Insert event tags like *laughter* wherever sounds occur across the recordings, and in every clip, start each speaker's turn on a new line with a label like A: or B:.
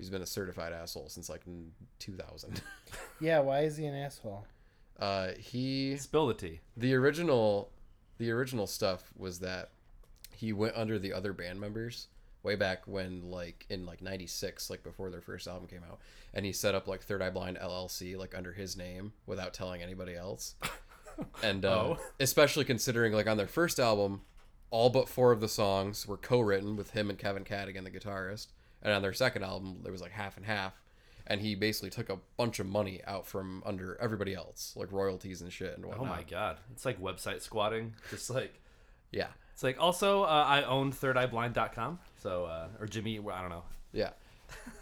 A: He's been a certified asshole since like 2000. *laughs*
B: Yeah, why is he an asshole?
A: Uh, he
C: Spill the tea.
A: the original the original stuff was that he went under the other band members way back when like in like 96 like before their first album came out and he set up like third eye blind llc like under his name without telling anybody else *laughs* and uh,
C: Oh.
A: especially considering like on their first album all but four of the songs were co-written with him and kevin cadogan the guitarist and on their second album there was like half and half and he basically took a bunch of money out from under everybody else like royalties and shit and whatnot.
C: Oh my god, it's like website squatting. Just like
A: yeah
C: it's like also uh, I own thirdeyeblind.com. So uh, or Jimmy, I don't know.
A: Yeah.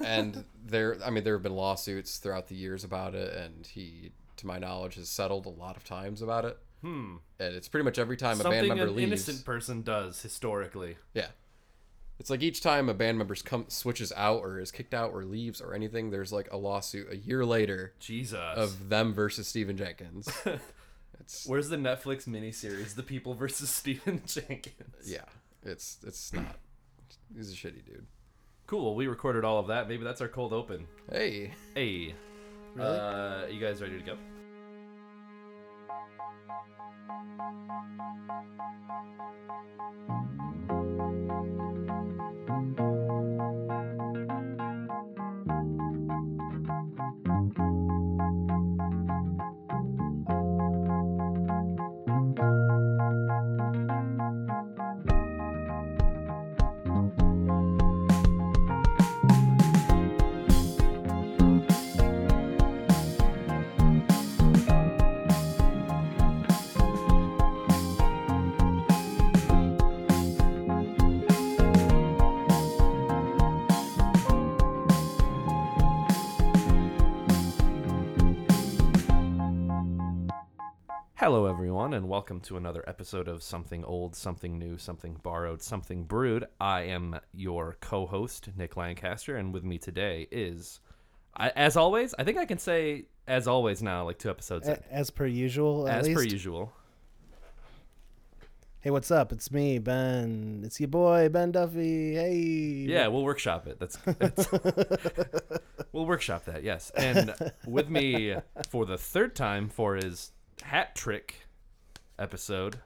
A: And *laughs* there I mean there have been lawsuits throughout the years about it and he to my knowledge has settled a lot of times about it.
C: Hmm.
A: And it's pretty much every time a band member leaves.
C: Something
A: member
C: an
A: leaves.
C: innocent person does historically.
A: Yeah. It's like each time a band member come switches out or is kicked out or leaves or anything there's like a lawsuit a year later
C: Jesus.
A: of them versus Stephan Jenkins. *laughs* it's
C: Where's the Netflix miniseries, The People versus *laughs* Stephan Jenkins?
A: yeah, it's it's not he's a shitty dude.
C: Cool. Well, we recorded all of that. Maybe that's our cold open.
A: Hey,
C: Hey.
B: Really?
C: Uh, you guys ready to go? Hello, everyone, and welcome to another episode of Something Old, Something New, Something Borrowed, Something Brewed. I am your co host, Nick Lancaster, and with me today is, I, as always, I think I can say as always now, like two episodes in,
B: as per usual, at
C: as per usual.
B: Hey, what's up? It's me, Ben. It's your boy, Ben Duffy. Hey.
C: Yeah, we'll workshop it. That's, that's *laughs* we'll workshop that. Yes, and with me for the third time for his hat trick episode.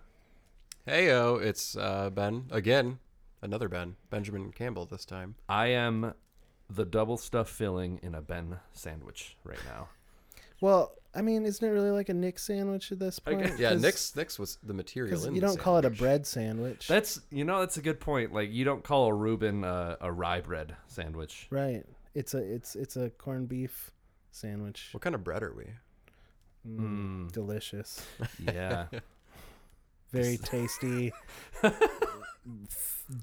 A: heyo, it's uh, Ben again, another Ben, Benjamin Campbell this time.
C: I am the double stuff filling in a Ben sandwich right now.
B: Well, I mean, isn't it really like a Nick sandwich at this
C: Okay.
B: point?
A: Yeah, Nick's Nick's was the material.
B: Because
A: in
B: you don't call it a bread sandwich.
C: That's you know that's a good point. Like you don't call a Reuben uh, a rye bread sandwich.
B: right. It's a it's it's a corned beef sandwich.
A: What kind of bread are we?
B: Mm,
C: Mm.
B: Delicious.
C: Yeah, *laughs*
B: Very *laughs* tasty.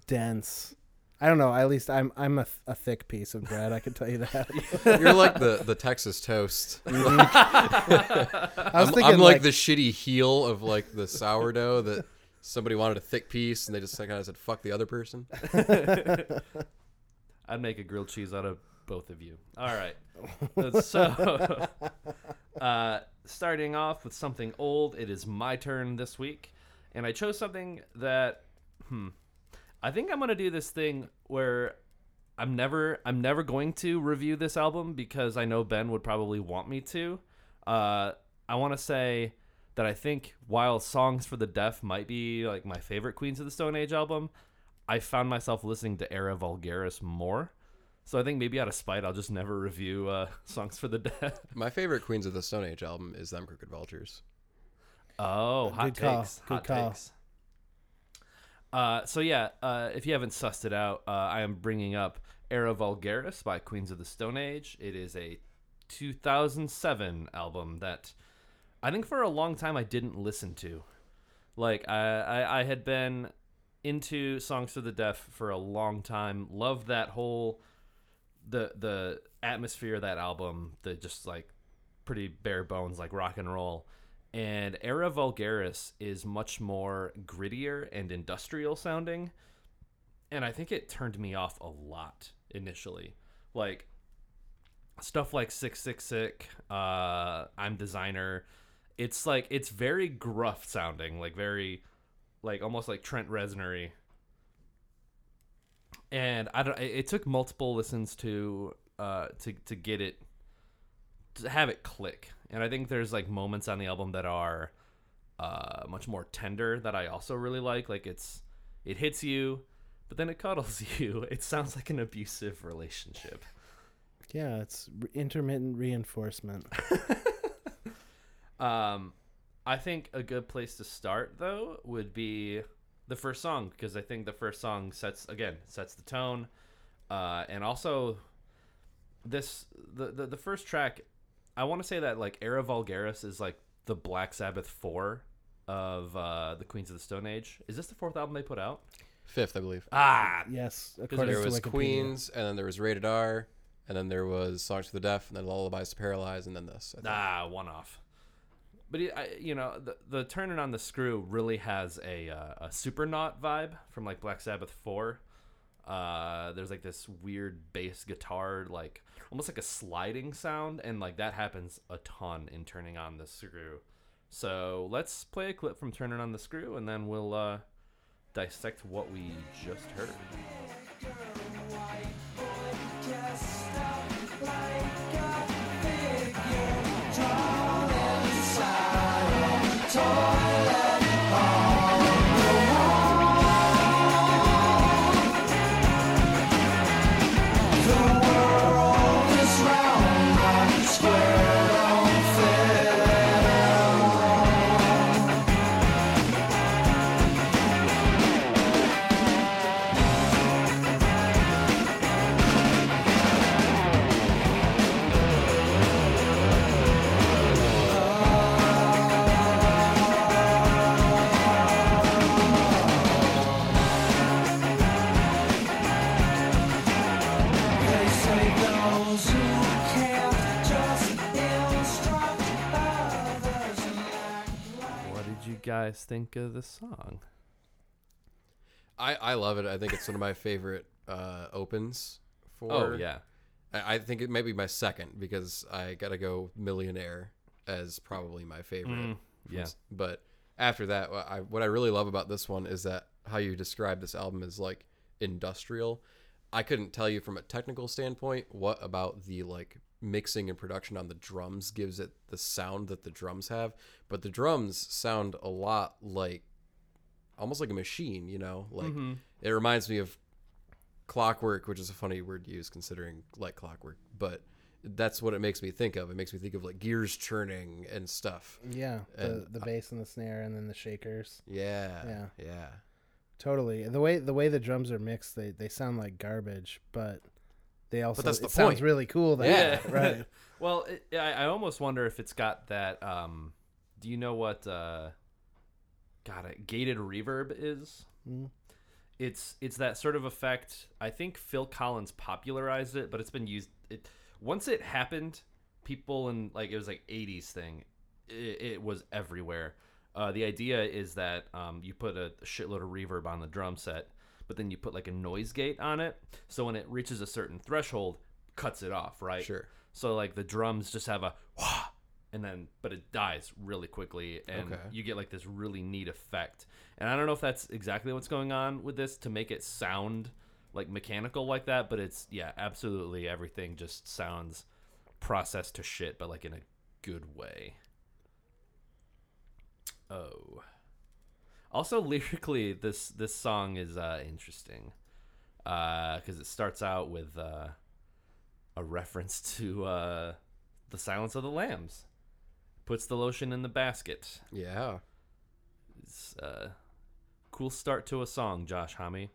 B: dense. I don't know. At least I'm I'm a, th- a thick piece of bread. I can tell you that. *laughs*
A: You're like the, the Texas toast.
B: I was
A: I'm,
B: thinking
A: I'm like,
B: like,
A: the shitty heel of like the sourdough that somebody wanted a thick piece and they just kind of said fuck the other person.
C: I'd make a grilled cheese out of both of you. All right. so, uh, starting off with something old, it is my turn this week, and I chose something that, hmm, I think I'm gonna do this thing where I'm never, I'm never going to review this album because I know Ben would probably want me to. Uh, I want to say that I think while Songs for the Deaf might be like my favorite Queens of the Stone Age album, I found myself listening to Era Vulgaris more. So I think maybe out of spite, I'll just never review uh, *laughs* Songs for the Deaf. *laughs*
A: My favorite Queens of the Stone Age album is Them Crooked Vultures.
C: Oh, hot
B: Good call.
C: takes.
B: Good
C: hot
B: call.
C: takes. Uh, so yeah, uh, if you haven't sussed it out, uh, I am bringing up Era Vulgaris by Queens of the Stone Age. It is a 2007 album that I think for a long time I didn't listen to. Like I, I, I had been into Songs for the Deaf for a long time. Loved that whole the the atmosphere of that album. The just like pretty bare bones like rock and roll. And Era Vulgaris is much more grittier and industrial sounding. And I think it turned me off a lot initially. Like stuff like Sick Sick Sick, uh, I'm Designer. It's like it's very gruff sounding, like very like almost like Trent Reznor And I don't it took multiple listens to uh, to to get it to have it click. And I think there's like moments on the album that are uh, much more tender that I also really like. Like it's it hits you, but then it cuddles *laughs* you. It sounds like an abusive relationship.
B: Yeah, it's intermittent reinforcement. *laughs*
C: Um, I think a good place to start though would be the first song because I think the first song sets again sets the tone, uh, and also this the the, the first track. I want to say that like Era Vulgaris is like the Black Sabbath four of uh, the Queens of the Stone Age. Is this the fourth album they put out?
A: Fifth, I believe.
C: Ah,
B: Yes, according
A: There was
B: Wikipedia.
A: Queens, and then there was Rated R, and then there was Songs for the Deaf, and then Lullabies to Paralyze, and then this. I think.
C: Ah, one off. But it, I, you know, the the turning on the screw really has a uh, a supernaut vibe from like Black Sabbath four. Uh, there's like this weird bass guitar, like almost like a sliding sound, and like that happens a ton in turning on the screw. So let's play a clip from turning on the screw, and then we'll uh, dissect what we just heard. What guys think of the song?
A: I, I love it. I think it's one of my favorite uh, opens for.
C: Oh yeah,
A: I, I think it may be my second because I gotta go Millionaire as probably my favorite.
C: Mm, yeah.
A: But after that, what I, what I really love about this one is that how you describe this album is like industrial. I couldn't tell you from a technical standpoint what about the like mixing and production on the drums gives it the sound that the drums have, but the drums sound a lot like almost like a machine, you know? Like
C: Mhm.
A: it reminds me of clockwork, which is a funny word to use considering like clockwork, but that's what it makes me think of. It makes me think of like gears churning and stuff.
B: Yeah, the
A: And
B: the bass and the snare and then the shakers.
A: Yeah.
B: Yeah.
A: Yeah.
B: Totally. The way the way the drums are mixed, they they sound like garbage, but they also But
A: that's
B: it
A: the
B: sounds really cool. That
A: Yeah.
B: right. *laughs*
C: well, it, I, I almost wonder if it's got that. Um, do you know what? Uh, got it. Gated reverb is.
B: Mm.
C: It's it's that sort of effect. I think Phil Collins popularized it, but it's been used. It once it happened, people in like it was like '80s thing. It, it was everywhere. Uh, the idea is that um, you put a shitload of reverb on the drum set, but then you put like a noise gate on it. So when it reaches a certain threshold, cuts it off, right?
A: Sure.
C: So like the drums just have a wah, and then but it dies really quickly, and
A: Okay.
C: you get like this really neat effect. And I don't know if that's exactly what's going on with this to make it sound like mechanical like that, but it's yeah, absolutely everything just sounds processed to shit, but like in a good way. Oh. Also *laughs* lyrically this this song is uh interesting. Uh cuz it starts out with uh a reference *laughs* to uh the silence of the lambs. Puts the lotion in the basket.
A: Yeah.
C: It's uh cool start to a song, Josh Homme.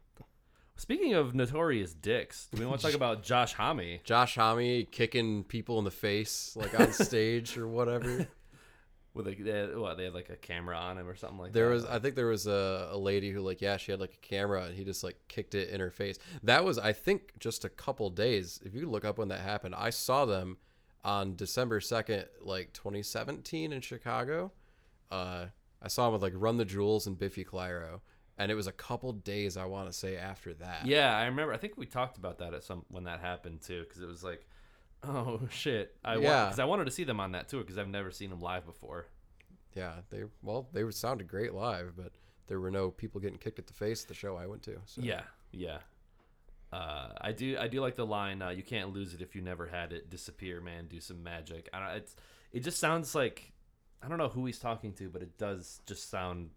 C: Speaking of notorious dicks, do we want to talk *laughs* about Josh Homme?
A: Josh Homme kicking people in the face like on stage or whatever.
C: With like they had, what they had like a camera on him or something like that.
A: There
C: that.
A: was I think there was a, a lady who like yeah, she had like a camera and he just like kicked it in her face. That was I think just a couple days. If you look up when that happened, I saw them on December 2nd like 2017 in Chicago. Uh I saw him with like Run the Jewels and Biffy Clyro. And it was a couple days I want to say after that.
C: Yeah, I remember. I think we talked about that at some when that happened too, because it was like, oh *laughs* shit. I
A: Yeah.
C: because I wanted to see them on that tour because I've never seen them live before.
A: Yeah, they well, they sounded great live, but there were no people getting kicked at the face at the show I went to. So.
C: Yeah, yeah. Uh, I do I do like the line uh, you can't lose it if you never had it disappear man do some magic I don't, it's it just sounds like I don't know who he's talking to but it does just sound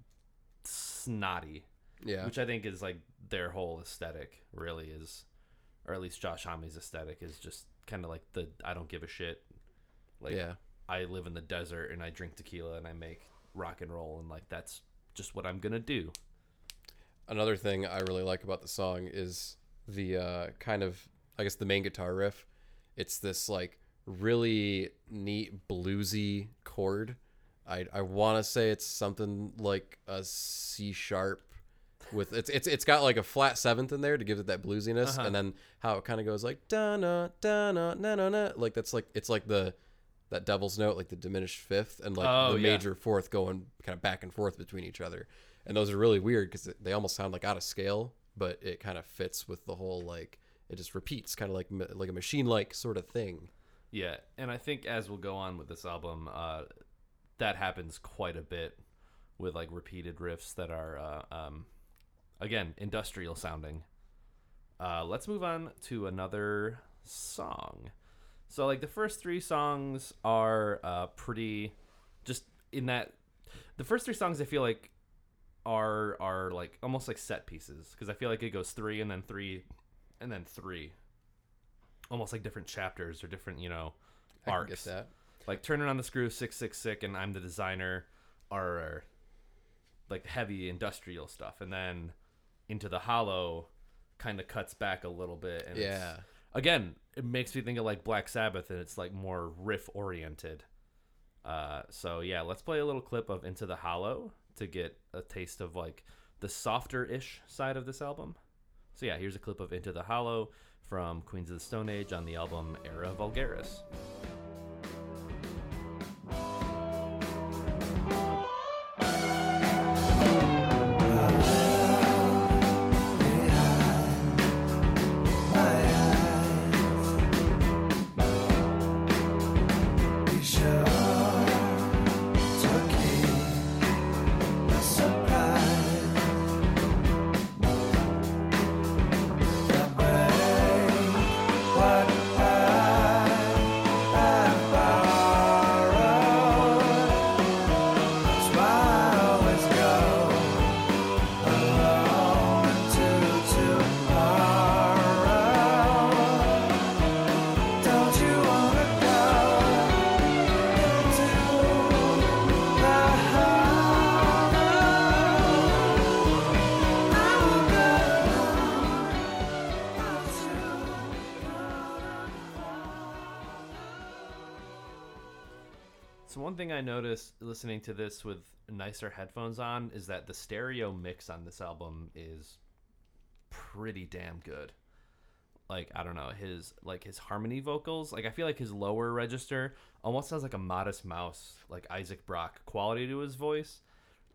C: snotty
A: Yeah.
C: which I think is like their whole aesthetic really is or at least Josh Homme's aesthetic is just kind of like the I don't give a shit like
A: yeah.
C: I live in the desert and I drink tequila and I make rock and roll and like that's just what I'm gonna do
A: Another thing I really like about the song is the uh, kind of, I guess, the main guitar riff. It's this like really neat bluesy chord. I I want to say it's something like a C sharp with it's it's it's got like a flat seventh in there to give it that bluesiness,
C: Uh-huh.
A: and then how it kind of goes like da na da na na na na like that's like it's like the that devil's note like the diminished fifth and like
C: Oh,
A: the
C: yeah.
A: major fourth going kind of back and forth between each other and those are really weird because they almost sound like out of scale but it kind of fits with the whole like it just repeats kind of like like a machine like sort of thing
C: Yeah, and I think as we'll go on with this album, uh, that happens quite a bit with like repeated riffs that are, uh, um, again, industrial sounding. Uh, let's move on to another song. So, like the first three songs are uh, pretty, just in that. The first three songs I feel like are are like almost like set pieces because I feel like it goes three and then three, and then three almost like different chapters or different you know arcs. Like turning on the screw, six six sick, and I'm the designer are like heavy industrial stuff, and then into the hollow kind of cuts back a little bit. And it's-
A: yeah
C: again, it makes me think of like Black Sabbath, and it's like more riff oriented. Uh, so yeah, let's play a little clip of Into the Hollow to get a taste of like the softer ish side of this album. So yeah, here's a clip of Into the Hollow from Queens of the Stone Age on the album Era Vulgaris. I noticed listening to this with nicer headphones on is that the stereo mix on this album is pretty damn good. Like I don't know his like his harmony vocals. Like I feel like his lower register almost sounds like a Modest Mouse, like Isaac Brock quality to his voice.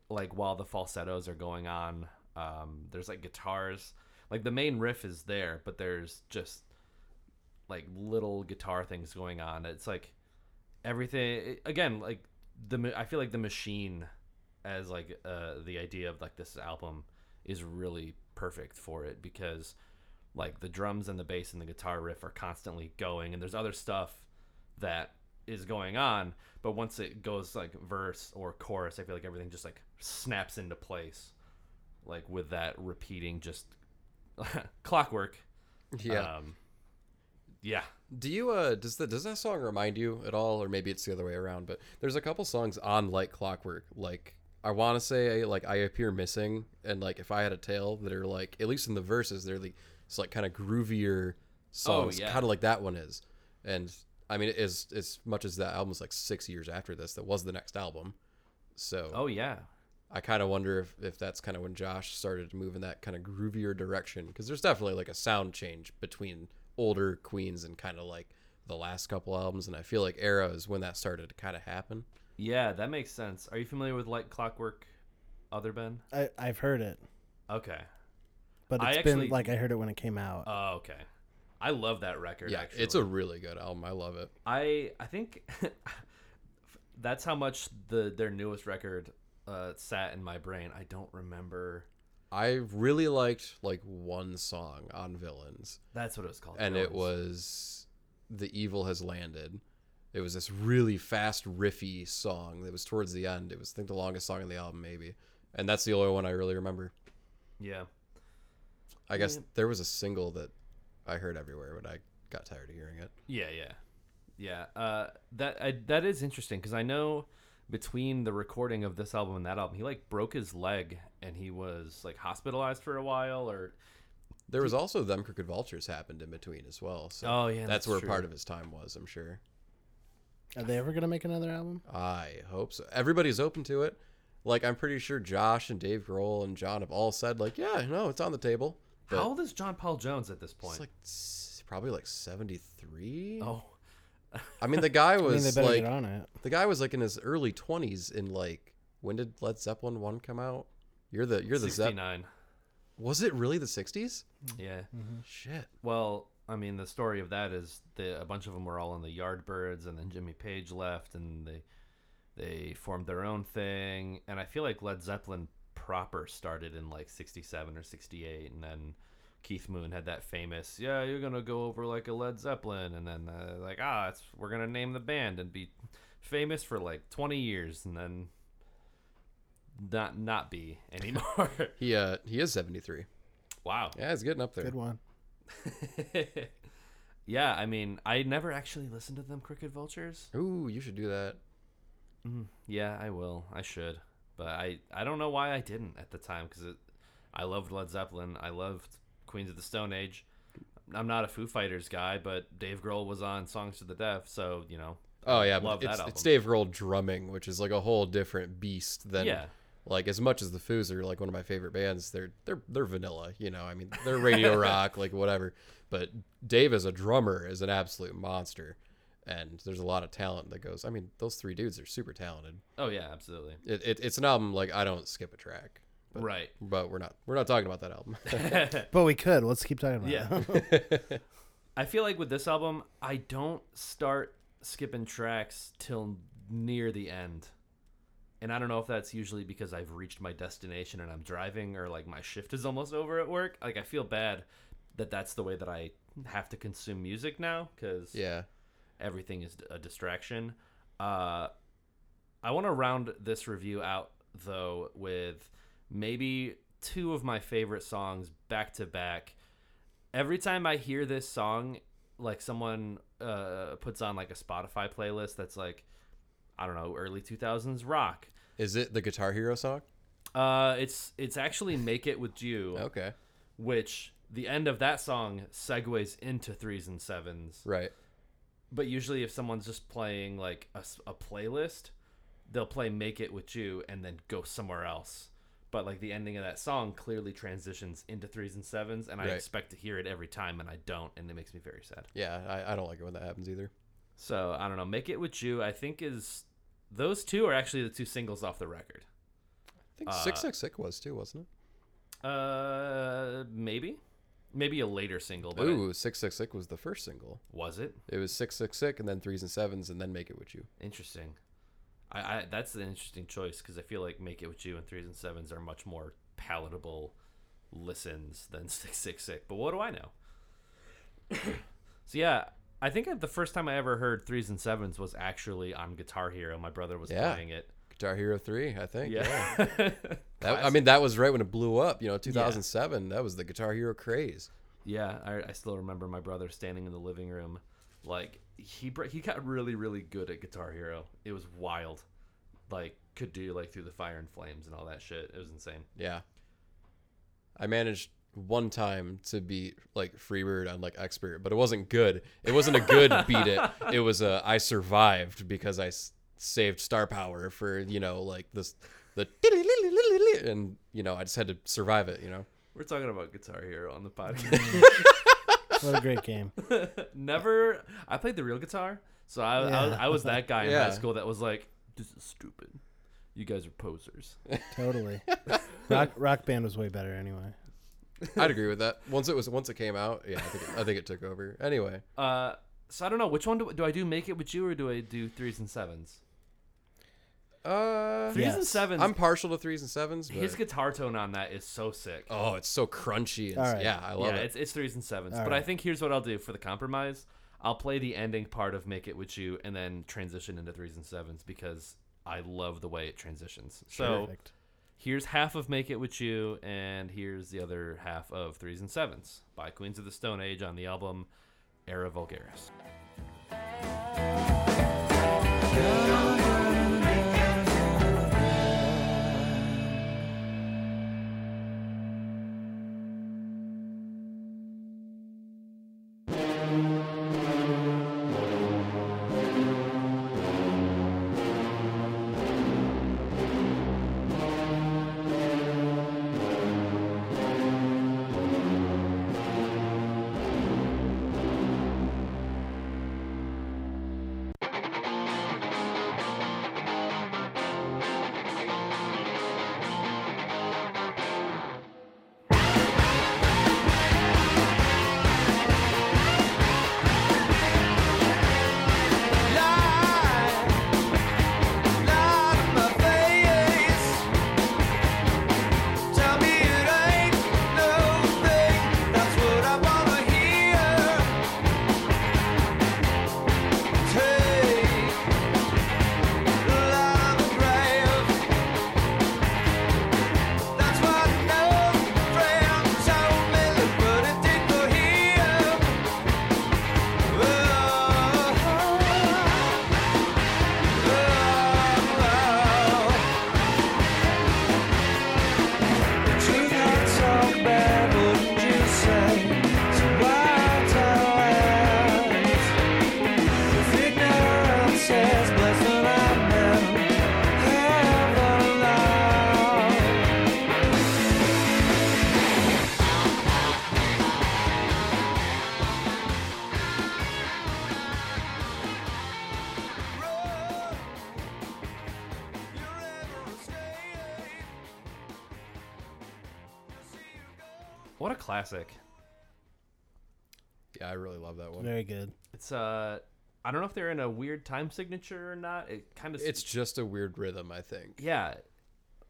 C: Like while the falsettos are going on, um, there's like guitars. Like the main riff is there, but there's just like little guitar things going on. It's like everything again like the i feel like the machine as like uh the idea of like this album is really perfect for it because like the drums and the bass and the guitar riff are constantly going and there's other stuff that is going on but once it goes like verse or chorus i feel like everything just like snaps into place like with that repeating just *laughs* clockwork.
A: Yeah.
C: Um yeah
A: Do you uh does that does that song remind you at all, or maybe it's the other way around? But there's a couple songs on like Clockwork, like I want to say like I appear missing, and like if I had a tail that are like at least in the verses they're like it's like kind of groovier songs,
C: yeah.
A: kind of like that one is. And I mean, as as much as that album's like six years after this, that was the next album. So
C: oh yeah
A: I kind of wonder if, if that's kind of when Josh started to move in that kind of groovier direction because there's definitely like a sound change between older Queens and kind of like the last couple albums, and I feel like Era is when that started to kind of happen.
C: Yeah, that makes sense. Are you familiar with Like Clockwork, Other Ben?
B: I, I've heard it,
C: Okay.
B: but
C: I
B: it's
C: actually-
B: been like I heard it when it came out.
C: Oh, okay. I love that record.
A: yeah,
C: actually.
A: it's a really good album. I love it.
C: I I think *laughs* that's how much the their newest record uh, sat in my brain. I don't remember
A: I really liked like one song on Villains,
C: That's what it was called.
A: and it was "The Evil Has Landed." It was this really fast, riffy song that was towards the end. It was, I think, the longest song on the album, maybe, and that's the only one I really remember.
C: Yeah.
A: I guess
C: Yeah.
A: there was a single that I heard everywhere, but I got tired of hearing it.
C: Yeah, yeah, yeah. Uh, that I, that is interesting because I know between the recording of this album and that album, he like broke his leg and he was like hospitalized for a while. Or
A: There was also them Crooked Vultures happened in between as well. So
C: Oh, yeah,
A: that's,
C: that's
A: where
C: true.
A: part of his time was. I'm sure.
B: Are they ever gonna make another album?
A: I hope so. Everybody's open to it. Like I'm pretty sure Josh and Dave Grohl and John have all said like, yeah, no, it's on the table. But
C: how old is John Paul Jones at this point?
A: It's like probably like 73.
C: oh,
A: I mean, the guy *laughs*
B: I mean,
A: was like
B: on it.
A: the guy was like in his early 20s. In like when did Led Zeppelin one come out? You're the you're the Zepp.
C: sixty nine.
A: Was it really the 60s?
C: Yeah.
A: Shit.
C: Well, I mean, the story of that is the, a bunch of them were all in the Yardbirds, and then Jimmy Page left, and they they formed their own thing. And I feel like Led Zeppelin proper started in like '67 or '68, and then Keith Moon had that famous, "Yeah, you're gonna go over like a Led Zeppelin," and then uh, like, ah, it's we're gonna name the band and be famous for like 20 years, and then not not be anymore. *laughs*
A: He uh he is 73.
C: wow.
A: Yeah, he's getting up there.
B: Good one. *laughs*
C: yeah, I mean, I never actually listened to them Crooked Vultures.
A: Ooh, you should do that.
C: Mm, yeah, I will. I should, but I I don't know why I didn't at the time because I loved Led Zeppelin. I loved Queens of the Stone Age. I'm not a Foo Fighters guy, but Dave Grohl was on Songs to the Deaf, so you know.
A: Oh yeah,
C: love
A: but it's,
C: that
A: it's. Dave Grohl drumming, which is like a whole different beast than
C: Yeah.
A: Like as much as the Foos are like one of my favorite bands. They're they're they're vanilla, you know. I mean, they're radio *laughs* rock, like whatever. But Dave as a drummer is an absolute monster, and there's a lot of talent that goes. I mean, those three dudes are super talented.
C: Oh yeah, absolutely.
A: It, it it's an album like I don't skip a track, but,
C: Right.
A: But we're not we're not talking about that album. *laughs* *laughs*
B: But we could. Let's keep talking about
C: Yeah.
B: it.
C: I feel like with this album, I don't start skipping tracks till near the end. And I don't know if that's usually because I've reached my destination and I'm driving or like my shift is almost over at work. Like I feel bad that that's the way that I have to consume music now cuz
A: yeah.
C: everything is a distraction. Uh, I want to round this review out though with maybe two of my favorite songs back to back. Every time I hear this song, like someone uh, puts on like a Spotify playlist that's like, I don't know, early two thousands rock.
A: Is it the Guitar Hero song?
C: Uh, it's it's actually "Make It with You,"
A: Okay.
C: which the end of that song segues into threes and sevens.
A: Right.
C: but usually if someone's just playing like a, s- a playlist they'll play make it with you and then go somewhere else but like the ending of that song clearly transitions into threes and sevens and i
A: Right.
C: expect to hear it every time and i don't and it makes me very sad
A: Yeah, I, I don't like it when that happens either.
C: so i don't know make it with you i think is those two are actually the two singles off the record
A: I think Six Six Six was too, wasn't it?
C: uh maybe maybe a later single but
A: Ooh, Six Six Six was the first single.
C: was it
A: It was Six Six Six, and then threes and sevens, and then Make It With You.
C: Interesting. I, I that's an interesting choice because I feel like Make It With You and Threes and Sevens are much more palatable listens than Six Six Six. But what do I know? *coughs* so yeah, I think the first time I ever heard Threes and Sevens was actually on Guitar Hero. My brother was
A: Yeah.
C: playing it.
A: Guitar Hero Three, I think.
C: Yeah. *laughs*
A: That, I mean, that was right when it blew up. You know, 2007. That was the Guitar Hero craze.
C: Yeah, I, I still remember my brother standing in the living room, like he br- he got really really good at Guitar Hero. It was wild, like could do like through the fire and flames and all that shit. It was insane.
A: Yeah. I managed one time to beat like Freebird on like expert, but it wasn't good. It wasn't a good *laughs* beat it. It was a I survived because I s- saved star power for you know like this the *laughs* and you know I just had to survive it. You know.
C: We're talking about Guitar Hero on the podcast. *laughs*
B: What a great game.
C: Never. I played the real guitar, so I, I, was, I was that guy in
A: Yeah.
C: high school that was like, "This is stupid. You guys are posers."
B: Totally. Rock Rock Band was way better anyway.
A: I'd *laughs* agree with that. Once it was once it came out, yeah, I think it, I think it took over. Anyway,
C: Uh, so I don't know which one do, do I do. Make it with you or do I do threes and sevens?
A: Uh,
C: Threes
B: Yes.
C: and sevens.
A: I'm partial to threes and sevens. But,
C: his guitar tone on that is so sick.
A: oh, it's so crunchy. And,
B: All right.
A: Yeah, I love
C: yeah,
A: it.
C: it's it's threes and sevens.
B: All
C: but I think here's what I'll do for the compromise. I'll play the ending part of "Make It With You" and then transition into threes and sevens because I love the way it transitions. So
B: Perfect.
C: Here's half of "Make It With You" and here's the other half of threes and sevens by Queens of the Stone Age on the album Era Vulgaris. Classic!
A: yeah, I really love that one.
B: Very good.
C: It's uh, I don't know if they're in a weird time signature or not. It kind of
A: It's just a weird rhythm, I think.
C: yeah,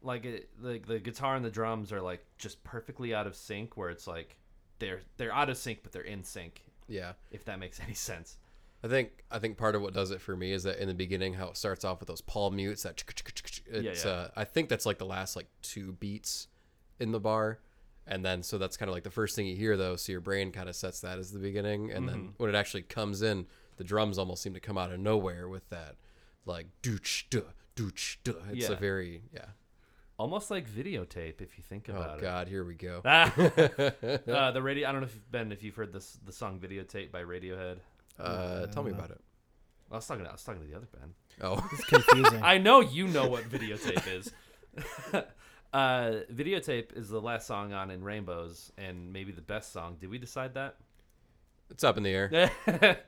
C: like it, the the guitar and the drums are like just perfectly out of sync. Where it's like they're they're out of sync, but they're in sync.
A: Yeah.
C: If that makes any sense.
A: I think I think part of what does it for me is that in the beginning how it starts off with those palm mutes that it's
C: yeah.
A: uh I think that's like the last like two beats in the bar and then so that's kind of like the first thing you hear though so your brain kind of sets that as the beginning and
C: Mm-hmm.
A: then when it actually comes in the drums almost seem to come out of nowhere with that like dooch duh dooch duh it's
C: Yeah.
A: a very yeah
C: Almost like videotape, if you think about it.
A: oh
C: about
A: god here we go
C: it. *laughs* *laughs* uh, the radio. I don't know if Ben, if you've heard this the song "Videotape" by Radiohead.
A: uh tell me about it
C: I was talking. To, I was talking to the other Ben.
A: oh
B: It's confusing. *laughs*
C: I know you know what videotape is. Uh, videotape is the last song on in Rainbows, and maybe the best song. Did we decide that?
A: it's up in the air *laughs*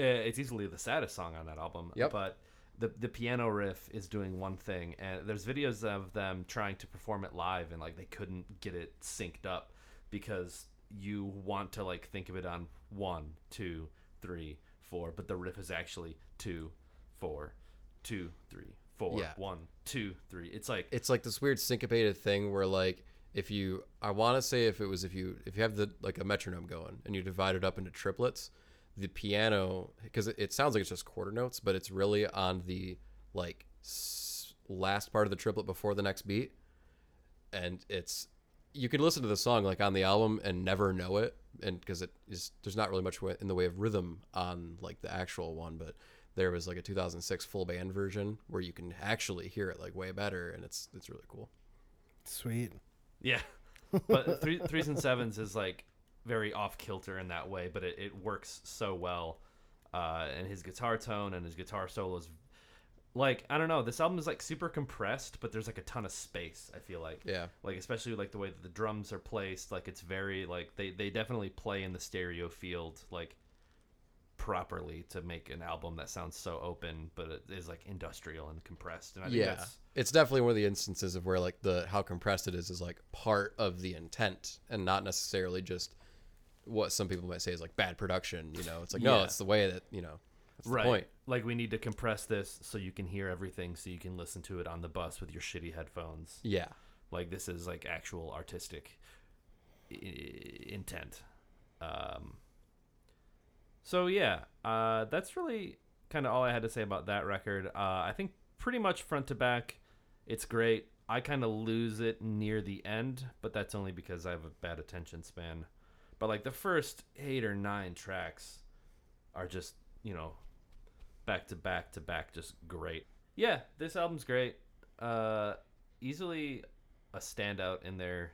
C: Uh, it's easily the saddest song on that album.
A: Yep.
C: But the the piano riff is doing one thing, and there's videos of them trying to perform it live, and like they couldn't get it synced up because you want to like think of it on one, two, three, four, but the riff is actually two, four, two, three, four,
A: Yeah.
C: one, two, three. It's like
A: it's like this weird syncopated thing where like if you I want to say if it was if you if you have the like a metronome going and you divide it up into triplets, the piano because it, it sounds like it's just quarter notes, but it's really on the like s- last part of the triplet before the next beat, and it's you can listen to the song like on the album and never know it, and because it is there's not really much in the way of rhythm on like the actual one, but there was like a 2006 full band version where you can actually hear it like way better, and it's it's really cool.
B: Sweet.
C: Yeah, *laughs* but three, threes and sevens is like very off kilter in that way, but it, it works so well. Uh, and his guitar tone and his guitar solos, like I don't know, this album is like super compressed, but there's like a ton of space. I feel like,
A: Yeah.
C: like especially like the way that the drums are placed, like it's very like they they definitely play in the stereo field like properly to make an album that sounds so open, but it is like industrial and compressed. And I think
A: yeah it's definitely one of the instances of where like the how compressed it is is like part of the intent and not necessarily just what some people might say is like bad production you know it's like no it's the way that you know That's the
C: right.
A: point.
C: Like we need to compress this so you can hear everything, so you can listen to it on the bus with your shitty headphones.
A: Yeah.
C: Like this is like actual artistic i- intent. Um, so yeah, uh, that's really kind of all I had to say about that record. Uh, I think pretty much front to back, it's great. I kind of lose it near the end, but that's only because I have a bad attention span. But like the first eight or nine tracks are just you know back to back to back, just great. Yeah, this album's great. Uh, easily a standout in their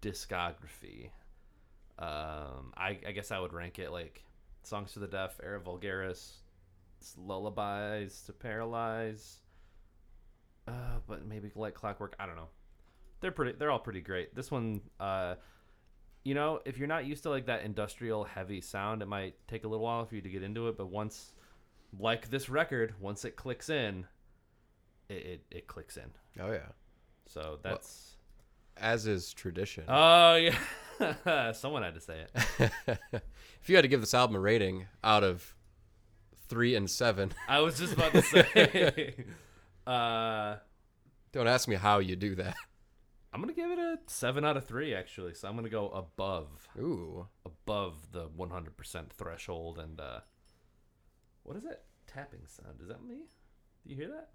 C: discography. Um, I, I guess I would rank it like Songs to the Deaf, Era Vulgaris, Lullabies to Paralyze. Uh, but maybe like Clockwork. I don't know. They're pretty. They're all pretty great. This one, uh, you know, if you're not used to like that industrial heavy sound, it might take a little while for you to get into it. But once, like this record, once it clicks in, it it, it clicks in.
A: Oh yeah.
C: So that's.
A: As is tradition.
C: Oh yeah, *laughs* *laughs* someone had to say it. *laughs*
A: if you had to give this album a rating out of three and seven, *laughs*
C: I was just about to say. uh,
A: don't ask me how you do that.
C: I'm gonna give it a seven out of three actually. So I'm gonna go above
A: Ooh.
C: above the 100% threshold. And uh, what is that tapping sound? Is that me? Do you hear that?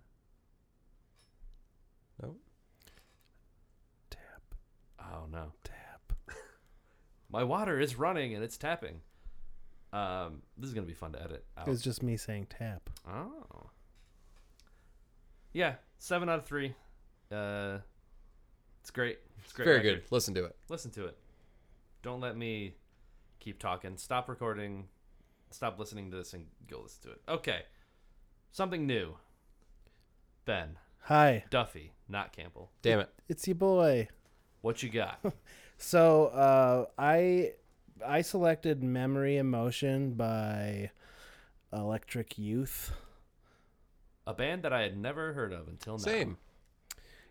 A: No.
B: Tap,
C: Oh no,
B: tap.
C: My water is running and it's tapping. Um, this is gonna be fun to edit. Out.
B: It was just me saying tap.
C: Oh. Yeah, seven out of three. Uh, it's great. It's great.
A: Very
C: record.
A: good. Listen to it.
C: Listen to it. Don't let me keep talking. Stop recording. Stop listening to this and go listen to it. Okay. Something new. Ben
B: Hi,
C: Duffy, not Campbell.
A: Damn it.
B: it's your boy.
C: What you got? *laughs*
B: So uh, I I selected "Memory Emotion" by Electric Youth.
C: A band that I had never heard of until now.
A: Same.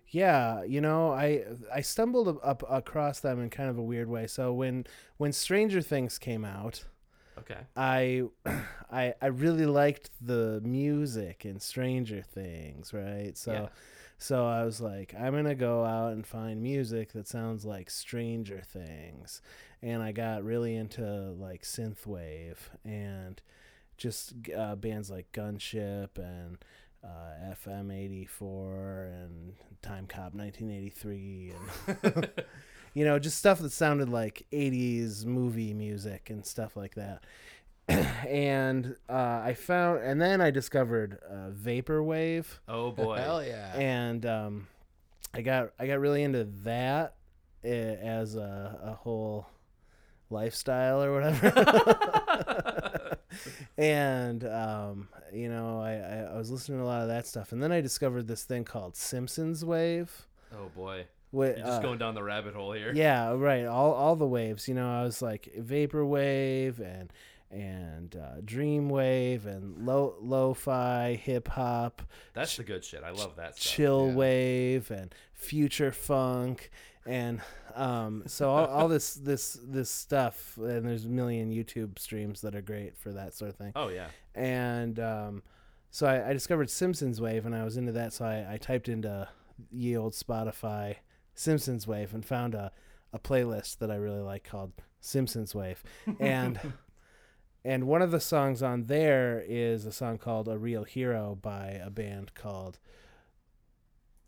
B: Yeah, you know, I I stumbled up across them in kind of a weird way. So when when Stranger Things came out,
C: Okay.
B: I *clears throat* I I really liked the music in Stranger Things, right? So
C: Yeah.
B: So I was like, I'm gonna go out and find music that sounds like Stranger Things, and I got really into like synthwave and just uh, bands like Gunship and uh, FM eighty four and Time Cop nineteen eighty three and *laughs* *laughs* you know just stuff that sounded like eighties movie music and stuff like that. *clears throat* and uh, I found, and then I discovered uh, vaporwave
C: Oh boy. *laughs*
A: Hell yeah.
B: and um, I got I got really into that uh, as a, a whole lifestyle or whatever. *laughs* and um, you know, I, I I was listening to a lot of that stuff, and then I discovered this thing called Simpsons Wave.
C: oh boy.
B: With,
C: You're just going down the rabbit hole here.
B: yeah, right. All all the waves. You know, I was like vaporwave and and uh, dreamwave and low lo-fi hip hop
C: That's the good shit. I love that stuff.
B: chill
A: yeah.
B: wave and future funk and um so all, *laughs* all this this this stuff and there's a million youtube streams that are great for that sort of thing
C: Oh yeah.
B: and um so i, I discovered simpsons wave and i was into that so i, I typed into ye old spotify simpsons wave and found a, a playlist that i really like called simpsons wave and *laughs* and one of the songs on there is a song called a real hero by a band called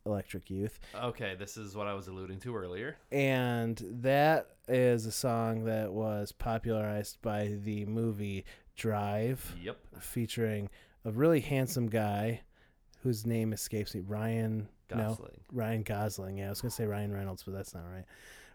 B: electric youth
C: Okay, this is what I was alluding to earlier.
B: and that is a song that was popularized by the movie drive
C: Yep.
B: featuring a really handsome guy whose name escapes me ryan no
C: Gosling.
B: Ryan Gosling. Yeah, I was gonna say Ryan Reynolds, but that's not right.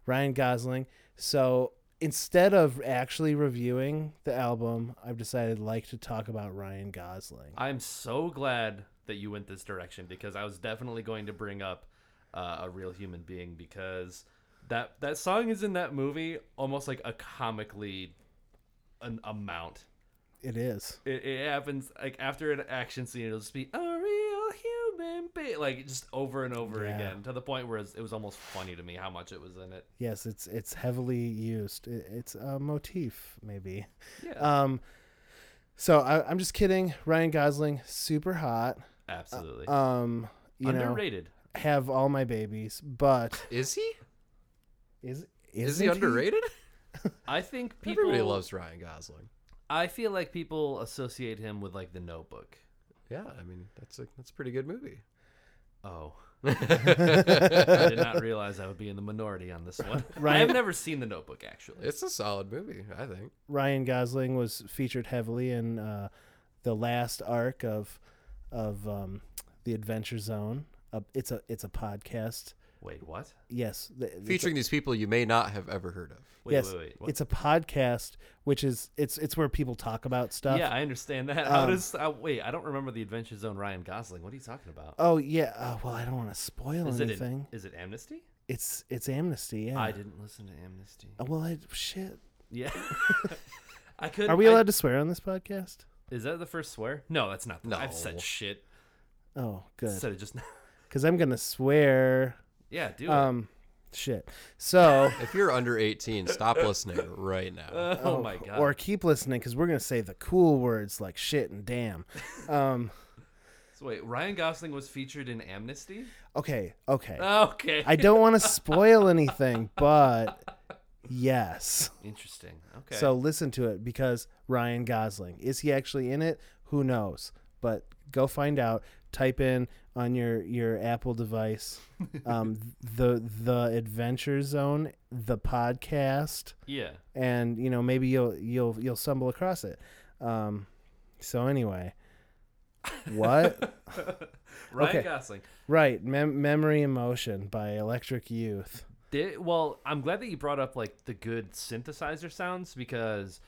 B: Ryan Gosling. So instead of actually reviewing the album, I've decided I'd like to talk about Ryan Gosling.
C: I'm so glad that you went this direction because I was definitely going to bring up uh, a real human being because that that song is in that movie almost like a comically an amount.
B: It is.
C: It, it happens like after an action scene, it'll just be a real human like just over and over
B: Yeah.
C: again to the point where it was almost funny to me how much it was in it.
B: Yes, it's it's heavily used. It, it's a motif, maybe.
C: Yeah.
B: Um, So I, I'm just kidding. Ryan Gosling, super hot.
C: Absolutely.
B: Um, you
C: Underrated.
B: know, have all my babies, but
A: Is he?
B: is
A: Is he
B: isn't
A: underrated? *laughs*
C: I think people
A: Everybody loves Ryan Gosling.
C: I feel like people associate him with like The Notebook.
A: Yeah, I mean that's a that's a pretty good movie.
C: Oh. *laughs* I did not realize I would be in the minority on this one. I
B: Ryan-
C: have never seen The Notebook actually.
A: It's a solid movie, I think.
B: Ryan Gosling was featured heavily in uh, the last arc of of um, the Adventure Zone. Uh, it's a it's a podcast.
C: Wait, what?
B: Yes, the, it's a-
A: Featuring these people you may not have ever heard of.
C: Wait,
B: yes,
C: wait, wait. What?
B: it's a podcast, which is it's it's where people talk about stuff.
C: yeah, I understand that. How
B: Um,
C: does uh, wait? I don't remember the Adventure Zone Ryan Gosling. What are you talking about?
B: Oh yeah. Uh, well, I don't want to spoil
C: is it
B: anything.
C: is it Amnesty?
B: It's it's Amnesty. Yeah.
C: I didn't listen to Amnesty.
B: Uh, well, I, shit.
C: Yeah. *laughs* *laughs* I could.
B: Are we
C: I-
B: allowed to swear on this podcast?
C: Is that the first swear? No, that's not. The, I've said shit.
B: Oh, good.
C: Said it just. now. *laughs*
B: Because I'm gonna swear.
C: Yeah, do it.
B: Um, shit. So. *laughs*
A: If you're under 18, stop listening right now. *laughs*
C: oh, my god.
B: Or keep listening because we're gonna say the cool words like shit and damn. Um. *laughs*
C: so wait, Ryan Gosling was featured in Amnesty.
B: Okay. Okay.
C: Okay.
B: I don't want to spoil anything, but yes.
C: Interesting. Okay.
B: So listen to it because Ryan Gosling is he actually in it? Who knows? But go find out. Type in on your your Apple device, *laughs* um, the the Adventure Zone, the podcast,
C: yeah.
B: and you know maybe you'll you'll you'll stumble across it. Um, so anyway, what? *laughs*
C: Ryan
B: Okay.
C: Gosling.
B: right, Mem- Memory Emotion by Electric Youth.
C: They, well, I'm glad that you brought up like the good synthesizer sounds because,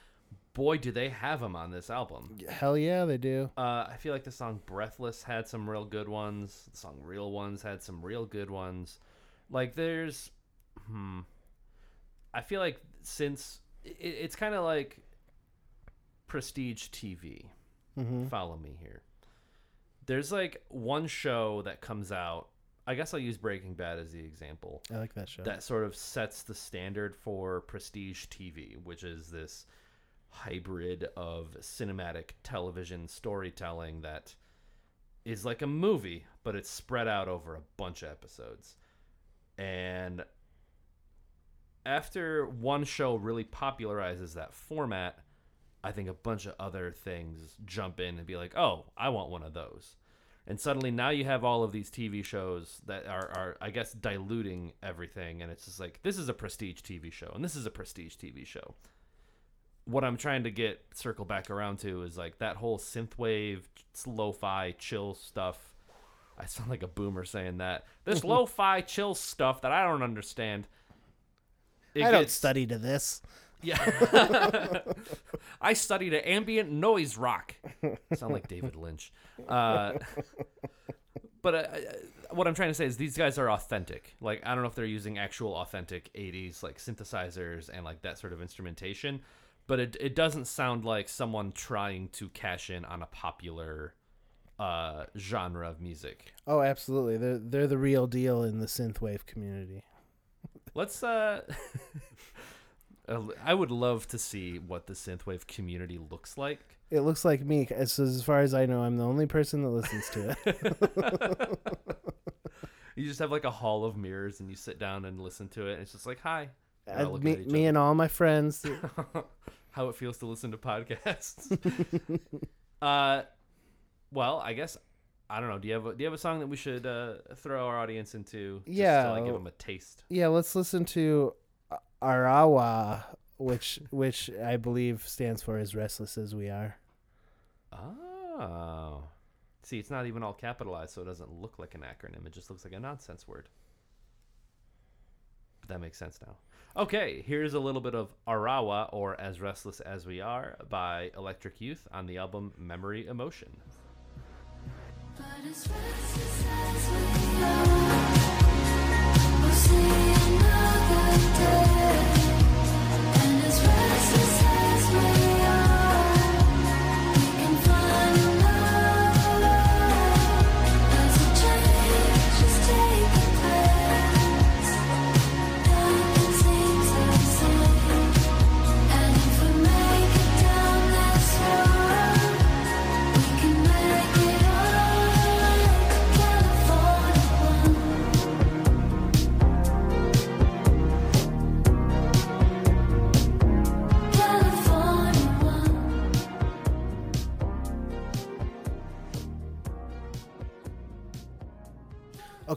C: boy, do they have them on this album.
B: Hell yeah, they do.
C: Uh, I feel like the song "Breathless" had some real good ones. The song "Real Ones" had some real good ones. Like there's, hmm, I feel like since it, it's kind of like prestige TV.
B: hmm
C: Follow me here. There's like one show that comes out. I guess I'll use Breaking Bad as the example
B: I like that show.
C: that sort of sets the standard for prestige TV, which is this hybrid of cinematic television storytelling that is like a movie, but it's spread out over a bunch of episodes. And after one show really popularizes that format, I think a bunch of other things jump in and be like, "Oh, I want one of those." And suddenly now you have all of these TV shows that are, are I guess diluting everything and it's just like this is a prestige TV show and this is a prestige TV show. What I'm trying to get circle back around to is like that whole synthwave, lo-fi, chill stuff. I sound like a boomer saying that. This *laughs* lo-fi chill stuff that I don't understand.
B: I don't study to this.
C: yeah. *laughs* I studied at ambient noise rock. Sound like David Lynch. Uh, but uh, uh, what I'm trying to say is these guys are authentic. Like I don't know if they're using actual authentic 80s like synthesizers and like that sort of instrumentation, but it it doesn't sound like someone trying to cash in on a popular uh genre of music.
B: Oh, absolutely. They're they're the real deal in the synthwave community.
C: Let's uh *laughs* I would love to see what the synthwave community looks like.
B: It looks like me. As, as far as I know, I'm the only person that listens to it. *laughs*
C: You just have like a hall of mirrors and you sit down and listen to it. And it's just like, hi. Looking
B: me, me and all my friends. *laughs*
C: How it feels to listen to podcasts. *laughs* uh, well, I guess I don't know. Do you have a, do you have a song that we should uh, throw our audience into? Just
B: Yeah.
C: to, like, give them a taste.
B: yeah, let's listen to Arawa, which which I believe stands for as restless as we are.
C: Oh, see, it's not even all capitalized, so it doesn't look like an acronym. It just looks like a nonsense word. But that makes sense now. Okay, here's a little bit of Arawa, or As Restless as We Are, by Electric Youth on the album Memory Emotion.
D: But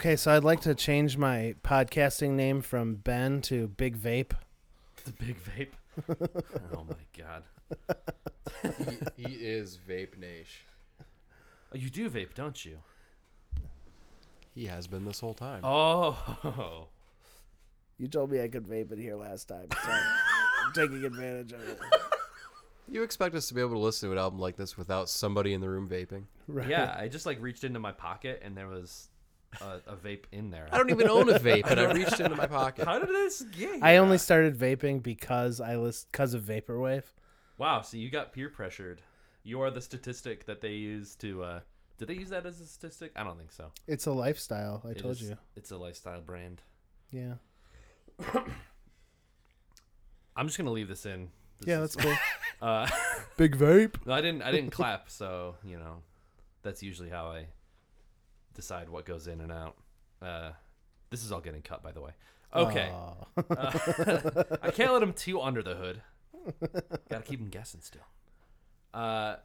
B: Okay, so I'd like to change my podcasting name from Ben to Big Vape.
C: The big vape. *laughs* oh my god.
A: he, he is Vape Nation.
C: Oh, you do vape, don't you?
A: He has been this whole time.
C: Oh.
B: You told me I could vape in here last time, so I'm *laughs* taking advantage of it.
A: You expect us to be able to listen to an album like this without somebody in the room vaping?
B: Right.
C: Yeah, I just like reached into my pocket and there was a, a vape in there.
A: I don't even own a vape, and I *laughs* reached into my pocket.
C: How did this get?
B: I
C: here?
B: only started vaping because I list because of vaporwave.
C: Wow, so you got peer pressured. You are the statistic that they use to. uh Did they use that as a statistic? I don't think so.
B: It's a lifestyle. I
C: It
B: told
C: is-
B: you.
C: It's a lifestyle brand.
B: Yeah. *coughs*
C: I'm just gonna leave this in. This
B: Yeah,
C: is-
B: that's cool. *laughs*
C: Uh, *laughs*
B: Big vape.
C: no, I didn't. I didn't clap, so you know, that's usually how I decide what goes in and out. Uh, this is all getting cut, by the way. Okay, Uh, *laughs* I can't let him too under the hood. Gotta keep him guessing still. Uh,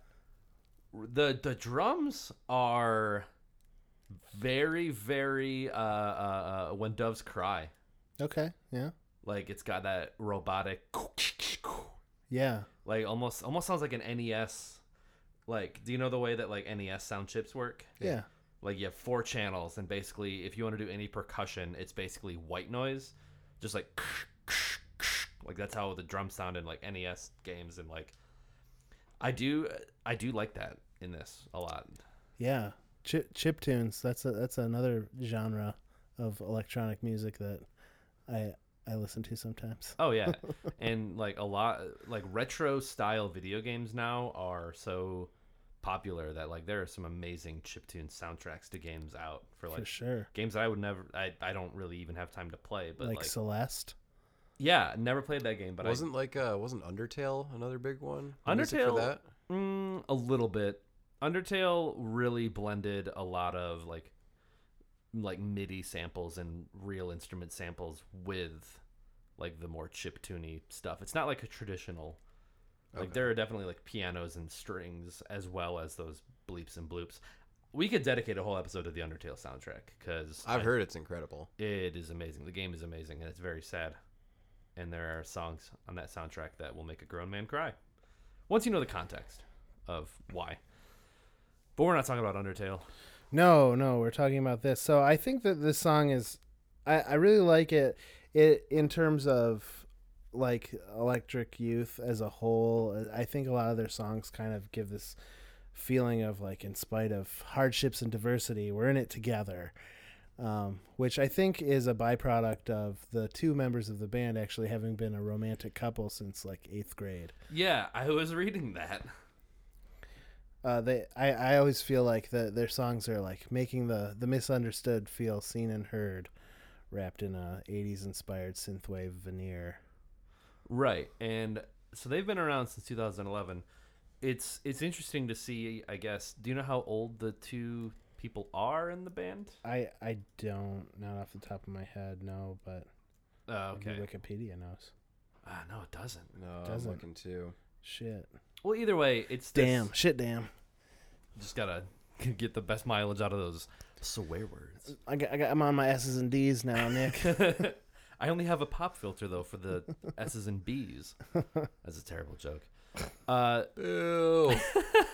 C: the the drums are very very uh, uh, uh when doves cry.
B: okay. Yeah.
C: Like it's got that robotic,
B: Yeah.
C: like almost almost sounds like an NES. Like, do you know the way that like NES sound chips work?
B: Yeah.
C: Like you have four channels, and basically, if you want to do any percussion, it's basically white noise, just like like that's how the drums sound in like NES games, and like I do I do like that in this a lot.
B: Yeah. Chip chip tunes. That's a, that's another genre of electronic music that I I listen to sometimes.
C: Oh yeah, *laughs* and like a lot like retro style video games now are so popular that like there are some amazing chiptune soundtracks to games out for like
B: for sure.
C: games that I would never I, I don't really even have time to play but
B: Like,
C: like,
B: Celeste.
C: yeah never played that game but
A: wasn't like uh wasn't Undertale another big one?
C: Undertale-
A: for that?
C: Mm, a little bit Undertale really blended a lot of like like MIDI samples and real instrument samples with like the more chip chiptuney stuff it's not like a traditional like
A: Okay.
C: there are definitely like pianos and strings as well as those bleeps and bloops we could dedicate a whole episode to the Undertale soundtrack because
A: I've heard it's incredible.
C: It is amazing. The game is amazing, and it's very sad. And there are songs on that soundtrack that will make a grown man cry. Once you know the context of why. But we're not talking about Undertale.
B: No, no, we're talking about this. So I think that this song is, I, I really like it. It in terms of like Electric Youth as a whole. I think a lot of their songs kind of give this feeling of like, in spite of hardships and diversity, we're in it together. Um, which I think is a byproduct of the two members of the band actually having been a romantic couple since like eighth grade.
C: Yeah, I was reading that.
B: uh, they I, I always feel like the, their songs are like making the, the misunderstood feel seen and heard wrapped in a 80s inspired synthwave veneer
C: Right. And so they've been around since 2011. It's it's interesting to see, I guess. Do you know how old the two people are in the band?
B: I, I don't not off the top of my head no but
C: Uh, okay.
B: Wikipedia knows
C: Ah, no, it doesn't.
A: No,
B: Doesn't.
A: I'm looking too.
B: shit
C: Well, either way, it's this-
B: damn shit damn
C: Just gotta *laughs* get the best mileage out of those swear words.
B: I got, I got I'm on my S's and D's now Nick *laughs*
C: I only have a pop filter though for the *laughs* S's and B's. *laughs* That's a terrible joke. Uh,
A: Ew.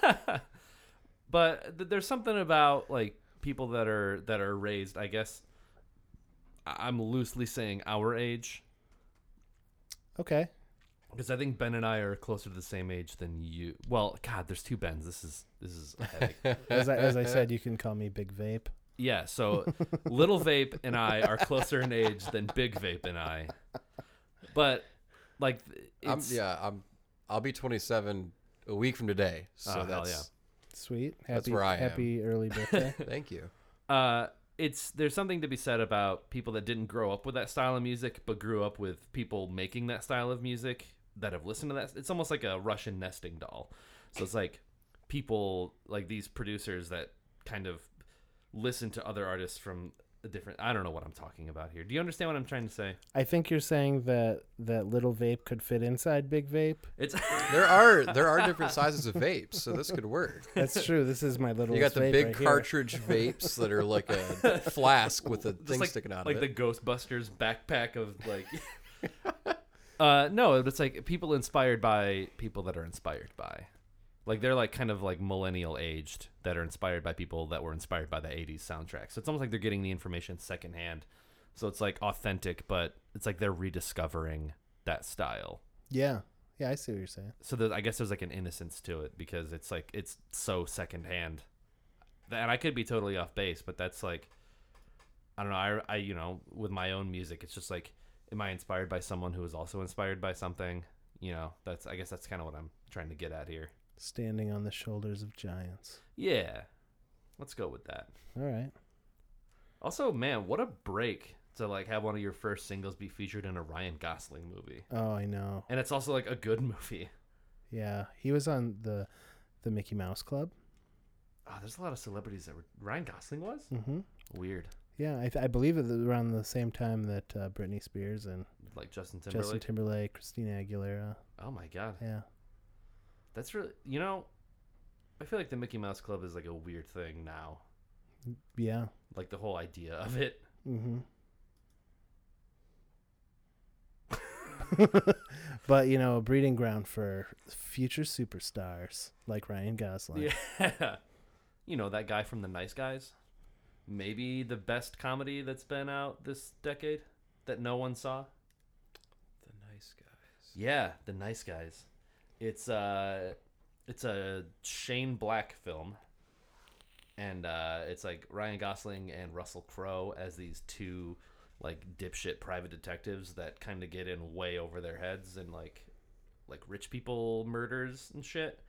A: *laughs*
C: but th- there's something about like people that are that are raised. I guess I- I'm loosely saying our age
B: okay
C: because I think Ben and I are closer to the same age than you. Well, God, there's two Bens. This is this is a headache.
B: as I, as I said you can call me Big Vape
C: Yeah, so Little Vape and I are closer in age than Big Vape and I. But like
A: I'm, yeah, I'm. I'll be 27 a week from today. So
C: Oh, hell
A: that's.
B: sweet happy
A: That's where I am.
B: happy early *laughs* birthday
A: Thank you.
C: uh it's there's something to be said about people that didn't grow up with that style of music but grew up with people making that style of music that have listened to that. It's almost like a Russian nesting doll. So it's like people like these producers that kind of listen to other artists from a different. I don't know what I'm talking about here. Do you understand what I'm trying to say?
B: I think you're saying that that little vape could fit inside big vape.
C: It's *laughs*
A: There are there are different sizes of vapes, so this could work.
B: That's true. This is my little.
A: You got the
B: vape
A: big
B: right here.
A: cartridge *laughs* vapes that are like a *laughs* flask with a
C: just
A: thing
C: like,
A: sticking out of it. like the.
C: Ghostbusters backpack of like. uh, no, it's like people inspired by people that are inspired by, like they're like kind of like millennial aged that are inspired by people that were inspired by the '80s soundtrack. So it's almost like they're getting the information secondhand. So it's like authentic, but it's like they're rediscovering that style.
B: Yeah, yeah, I see what you're saying.
C: So I guess there's like an innocence to it because it's like it's so secondhand. And I could be totally off base, but that's like, I don't know. I, I you know with my own music, it's just like, am I inspired by someone who is also inspired by something? You know, that's I guess that's kind of what I'm trying to get at here.
B: Standing on the shoulders of giants.
C: Yeah, let's go with that.
B: All right.
C: Also, man, what a break to like have one of your first singles be featured in a Ryan Gosling movie,
B: Oh, I know.
C: and it's also like a good *laughs* movie.
B: Yeah, he was on the the Mickey Mouse Club.
C: Oh, there's a lot of celebrities that were Ryan Gosling was
B: Mm-hmm.
C: weird,
B: Yeah, I, th- I believe it was around the same time that uh, Britney Spears and
C: like Justin Timberlake.
B: Justin Timberlake, Christina Aguilera.
C: Oh my god,
B: Yeah.
C: That's really you know, I feel like the Mickey Mouse Club is like a weird thing now.
B: Yeah.
C: Like the whole idea of it.
B: hmm *laughs* but you know, a breeding ground for future superstars like Ryan Gosling.
C: Yeah, *laughs* you know that guy from The Nice Guys. Maybe the best comedy that's been out this decade that no one saw.
A: The nice guys.
C: Yeah, The Nice Guys. It's a it's a Shane Black film. And uh it's like Ryan Gosling and Russell Crowe as these two like dipshit private detectives that kind of get in way over their heads and like like rich people murders and shit.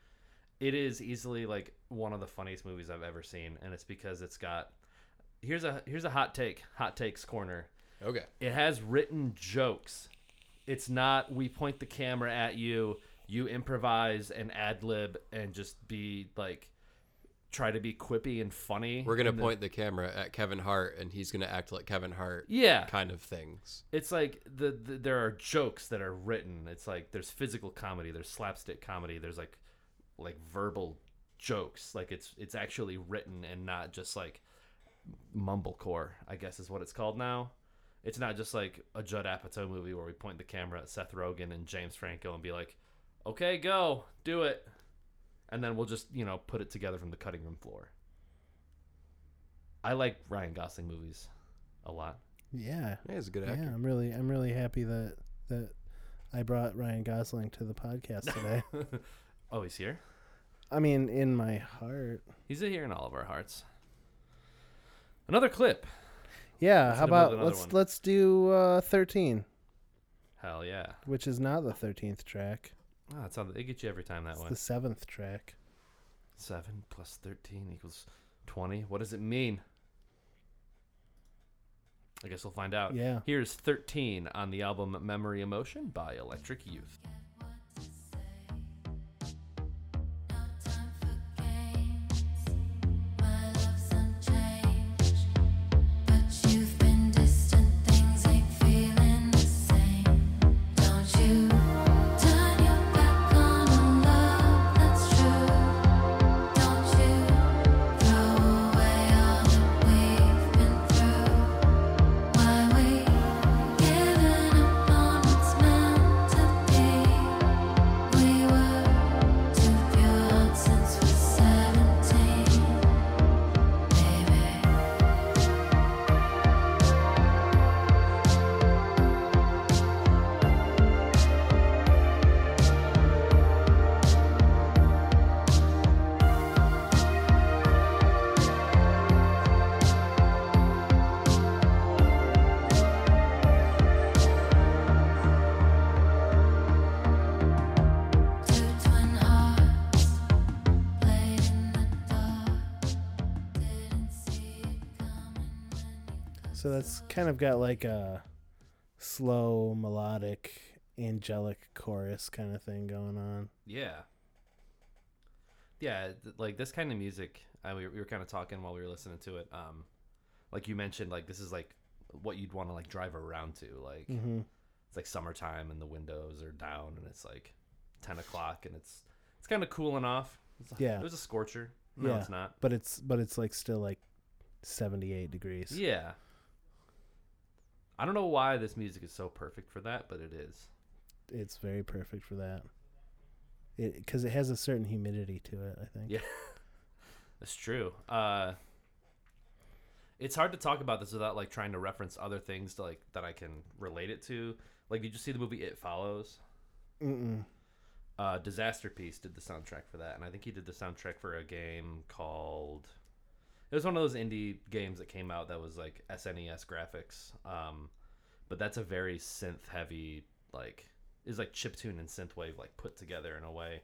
C: It is easily like one of the funniest movies I've ever seen and it's because it's got Here's a here's a hot take, hot takes corner
A: Okay.
C: it has written jokes. It's not we point the camera at you, you improvise and ad lib and just be like try to be quippy and funny.
A: We're gonna
C: And the-
A: point the camera at Kevin Hart, and he's gonna act like Kevin Hart.
C: Yeah.
A: Kind of things.
C: It's like the, the there are jokes that are written. It's like there's physical comedy, there's slapstick comedy, there's like like verbal jokes. Like it's it's actually written and not just like mumblecore, I guess is what it's called now. It's not just like a Judd Apatow movie where we point the camera at Seth Rogen and James Franco and be like, "Okay, go, do it," and then we'll just you know put it together from the cutting room floor. I like Ryan Gosling movies a lot.
B: Yeah.
A: Yeah, he's a good
B: Yeah,
A: actor.
B: I'm really I'm really happy that that I brought Ryan Gosling to the podcast *laughs* today.
C: oh, he's here.
B: I mean, in my heart.
C: He's here in all of our hearts. Another clip.
B: Yeah,
C: Let's
B: how
C: hit him with
B: about let's
C: one.
B: let's do uh 13,
C: Hell yeah.
B: which is not the 13th track.
C: Ah, it's on, they get you every time that
B: It's
C: way.
B: the 7th track.
C: 7 plus 13 equals 20. What does it mean? I guess we'll find out.
B: Yeah.
C: Here's 13 on the album Memory Emotion by Electric Youth.
B: Kind of got like a slow, melodic, angelic chorus kind of thing going on.
C: Yeah. Yeah, th- like this kind of music, I, we, we were kind of talking while we were listening to it. Um, like you mentioned, like this is like what you'd want to like drive around to. Like
B: hmm
C: it's like summertime and the windows are down and it's like ten o'clock and it's it's kind of cooling off. It's
B: Yeah.
C: it was a scorcher. No,
B: Yeah.
C: it's not.
B: But it's but it's like still like seventy eight degrees.
C: Yeah. I don't know why this music is so perfect for that, but it is.
B: It's very perfect for that. It because it has a certain humidity to it. I think.
C: Yeah. *laughs* That's true. Uh it's hard to talk about this without like trying to reference other things to like that I can relate it to. Like did you see the movie It Follows?
B: Mm-mm.
C: Uh Disasterpeace did the soundtrack for that and I think he did the soundtrack for a game called It was one of those indie games that came out that was like SNES graphics. Um but that's a very synth heavy like is like chiptune and synthwave like put together in a way.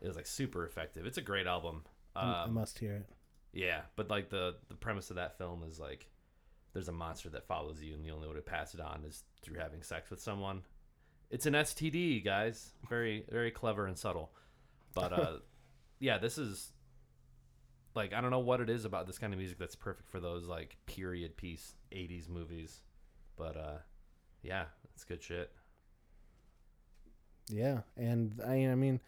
C: It was like super effective. It's a great album.
B: I
C: Um,
B: must hear it.
C: yeah, but like the the premise of that film is like there's a monster that follows you, and the only way to pass it on is through having sex with someone. It's an STD, guys. Very very clever and subtle. But uh, *laughs* yeah, this is like I don't know what it is about this kind of music that's perfect for those like period piece '80s movies. But uh, yeah, it's good shit.
B: Yeah, and I I mean,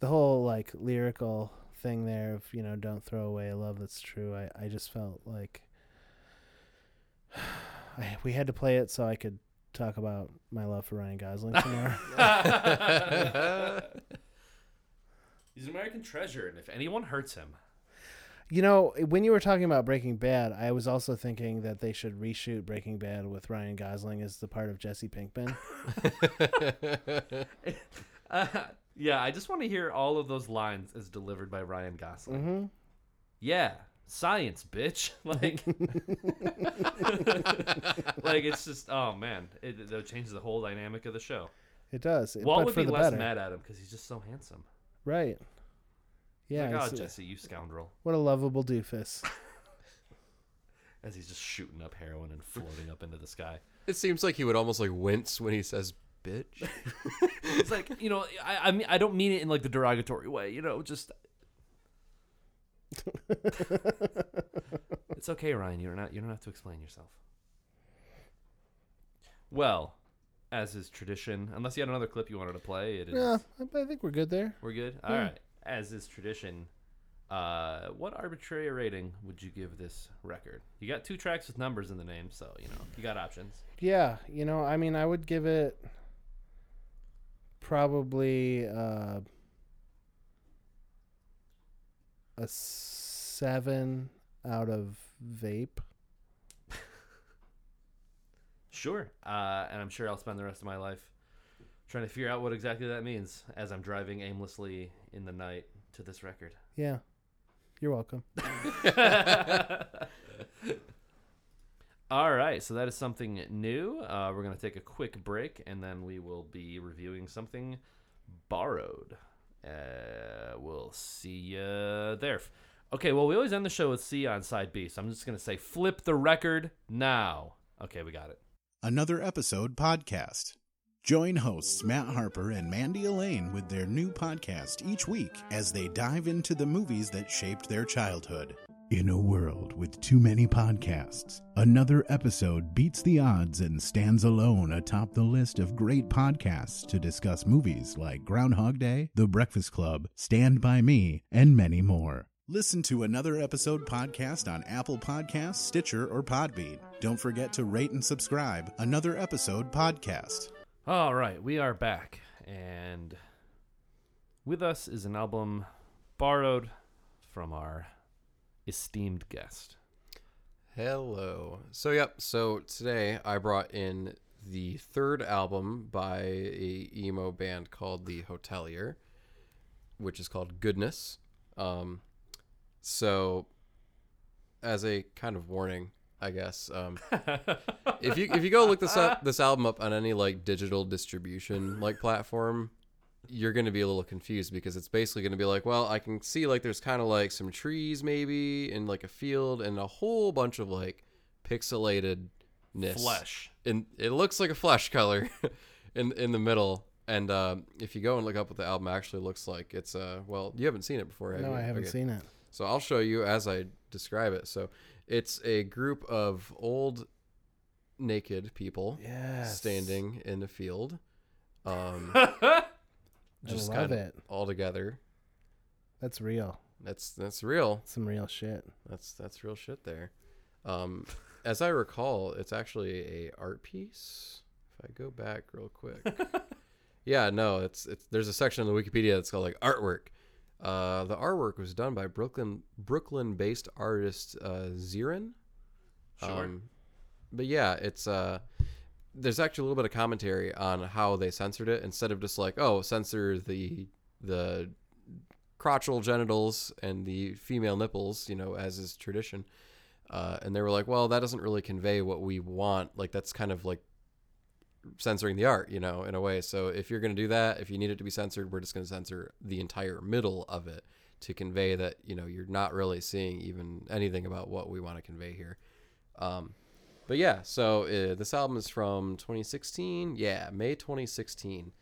B: the whole like lyrical thing there of you know don't throw away a love that's true. I I just felt like *sighs* I, we had to play it so I could talk about my love for Ryan Gosling some more. *laughs* *laughs*
C: He's an American treasure, and if anyone hurts him,
B: you know, when you were talking about Breaking Bad, I was also thinking that they should reshoot Breaking Bad with Ryan Gosling as the part of Jesse Pinkman. *laughs*
C: uh, yeah, I just want to hear all of those lines as delivered by Ryan Gosling.
B: hmm
C: Yeah, science, bitch. *laughs* Like, *laughs* like it's just oh man, it, it changes the whole dynamic of the show.
B: It does.
C: Walt
B: but
C: would be less
B: better.
C: mad at him because he's just so handsome.
B: Right. Yeah.
C: like, oh Jesse, you scoundrel,
B: what a lovable doofus. *laughs*
C: as he's just shooting up heroin and floating up into the sky.
A: it seems like he would almost like wince when he says bitch. *laughs*
C: It's like you know, I I mean, I don't mean it in like the derogatory way. You know, just. *laughs* it's okay, Ryan. You're not. You don't have to explain yourself. Well, as is tradition, unless you had another clip you wanted to play, it is.
B: yeah, I I think we're good there.
C: We're good. All right. As is tradition, uh, what arbitrary rating would you give this record? You got two tracks with numbers in the name, so you know you got options.
B: Yeah, you know, I mean, I would give it probably uh, a seven out of vape. *laughs*
C: Sure. Uh, and I'm sure I'll spend the rest of my life trying to figure out what exactly that means as I'm driving aimlessly in the night to this record.
B: Yeah, you're welcome. *laughs*
C: All right, so that is something new. Uh, we're going to take a quick break and then we will be reviewing something borrowed. Uh, we'll see you there. Okay, well, we always end the show with C on side B, so I'm just going to say flip the record now. Okay, we got it.
E: Another episode podcast. Join hosts Matt Harper and Mandy Elaine with their new podcast each week as they dive into the movies that shaped their childhood. In a world with too many podcasts, another episode beats the odds and stands alone atop the list of great podcasts to discuss movies like Groundhog Day, The Breakfast Club, Stand By Me, and many more. Listen to another episode podcast on Apple Podcasts, Stitcher, or Podbean. Don't forget to rate and subscribe. Another episode podcast.
C: All right, we are back, and with us is an album borrowed from our esteemed guest.
A: Hello. So yep. So today I brought in the third album by a emo band called the Hotelier, which is called Goodness. Um, so as a kind of warning, I guess, um, *laughs* if you if you go look this up this album up on any like digital distribution like platform, you're going to be a little confused because it's basically going to be like, well, I can see like there's kind of like some trees maybe in like a field and a whole bunch of like pixelated
C: Flesh.
A: And it looks like a flesh color *laughs* in in the middle. And um, if you go and look up what the album actually looks like, it's uh well, you haven't seen it before, have
B: No,
A: you?
B: I haven't
A: Okay.
B: seen it.
A: So I'll show you as I describe it. So it's a group of old naked people
B: Yes.
A: standing in a field. Um, *laughs*
B: I
A: just
B: love
A: kind of
B: it.
A: all together.
B: That's real.
A: That's that's real.
B: Some real shit.
A: That's that's real shit there. Um, *laughs* as I recall, it's actually a art piece. If I go back real quick, *laughs* yeah, no, it's it's there's a section on the Wikipedia that's called like artwork. Uh, the artwork was done by Brooklyn Brooklyn-based artist uh, Zirin.
C: Sure.
A: Um, but yeah, it's uh, there's actually a little bit of commentary on how they censored it instead of just like oh censor the the crotchal genitals and the female nipples, you know, as is tradition. Uh, and they were like, well, that doesn't really convey what we want. Like that's kind of like censoring the art, you know, in a way. So if you're going to do that, if you need it to be censored, we're just going to censor the entire middle of it to convey that, you know, you're not really seeing even anything about what we want to convey here. Um, but yeah, so uh, this album is from 2016. Yeah, May 2016,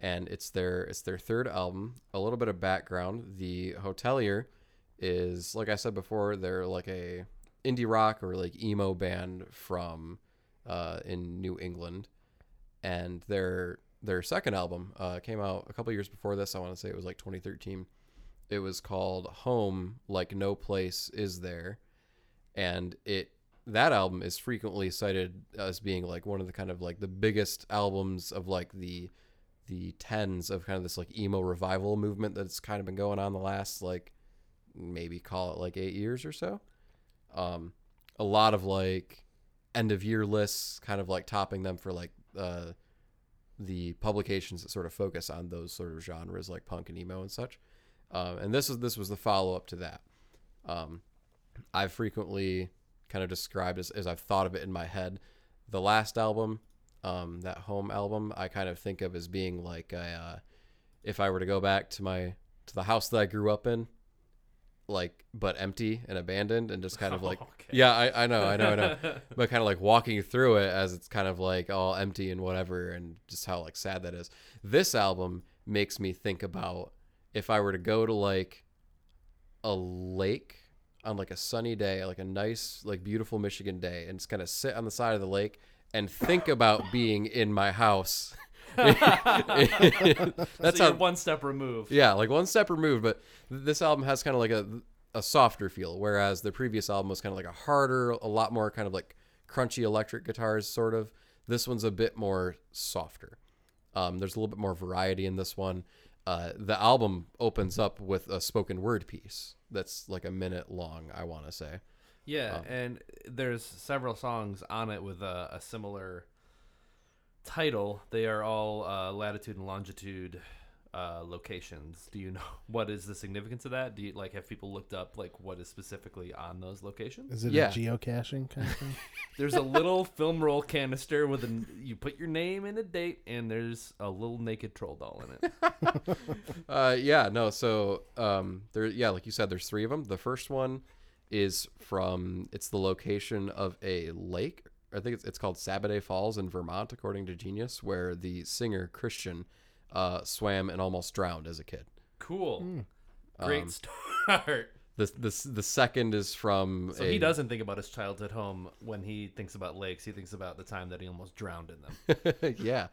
A: and it's their it's their third album. A little bit of background: the Hotelier is, like I said before, they're like a indie rock or like emo band from uh, in New England, and their their second album uh, came out a couple years before this. I want to say it was like 2013. It was called Home, like no place is there, and it that album is frequently cited as being like one of the kind of like the biggest albums of like the the tens of kind of this like emo revival movement that's kind of been going on the last like maybe call it like eight years or so. Um, a lot of like end of year lists, kind of like topping them for like uh, the publications that sort of focus on those sort of genres like punk and emo and such. Um, and this is this was the follow up to that. Um, I've frequently kind of described as, as I've thought of it in my head. The last album, um, that home album, I kind of think of as being like a, uh, if I were to go back to my to the house that I grew up in, like but empty and abandoned, and just kind of *laughs* like
C: Okay.
A: yeah, I, I know, I know, I know, *laughs* but kind of like walking through it as it's kind of like all empty and whatever, and just how like sad that is. This album makes me think about if I were to go to like a lake on like a sunny day, like a nice, like beautiful Michigan day, and just kind of sit on the side of the lake and think about being in my house. *laughs* That's
C: so
A: how
C: one step removed.
A: yeah, like one step removed, but th- this album has kind of like a a softer feel, whereas the previous album was kind of like a harder, a lot more kind of like crunchy electric guitars, sort of. This one's a bit more softer. Um, there's a little bit more variety in this one. Uh, the album opens up with a spoken word piece that's like a minute long, I want to say.
C: Yeah,
A: Um,
C: and there's several songs on it with a, a similar title. They are all uh, latitude and longitude uh, locations. Do you know *laughs* what is the significance of that? Do you like have people looked up like what is specifically on those locations?
B: Is it
A: Yeah.
B: a geocaching kind of thing? *laughs*
C: There's a little film roll canister with a you put your name and a date, and there's a little naked troll doll in it. *laughs*
A: Uh, yeah, no. So, um, there, yeah, like you said, there's three of them. The first one is from it's the location of a lake. I think it's, it's called Sabbaday Falls in Vermont, according to Genius, where the singer Christian uh, swam and almost drowned as a kid.
C: Cool, great
A: Um,
C: start. *laughs*
A: The the the second is from
C: So
A: a,
C: he doesn't think about his childhood home when he thinks about lakes. He thinks about the time that he almost drowned in them. *laughs*
A: yeah.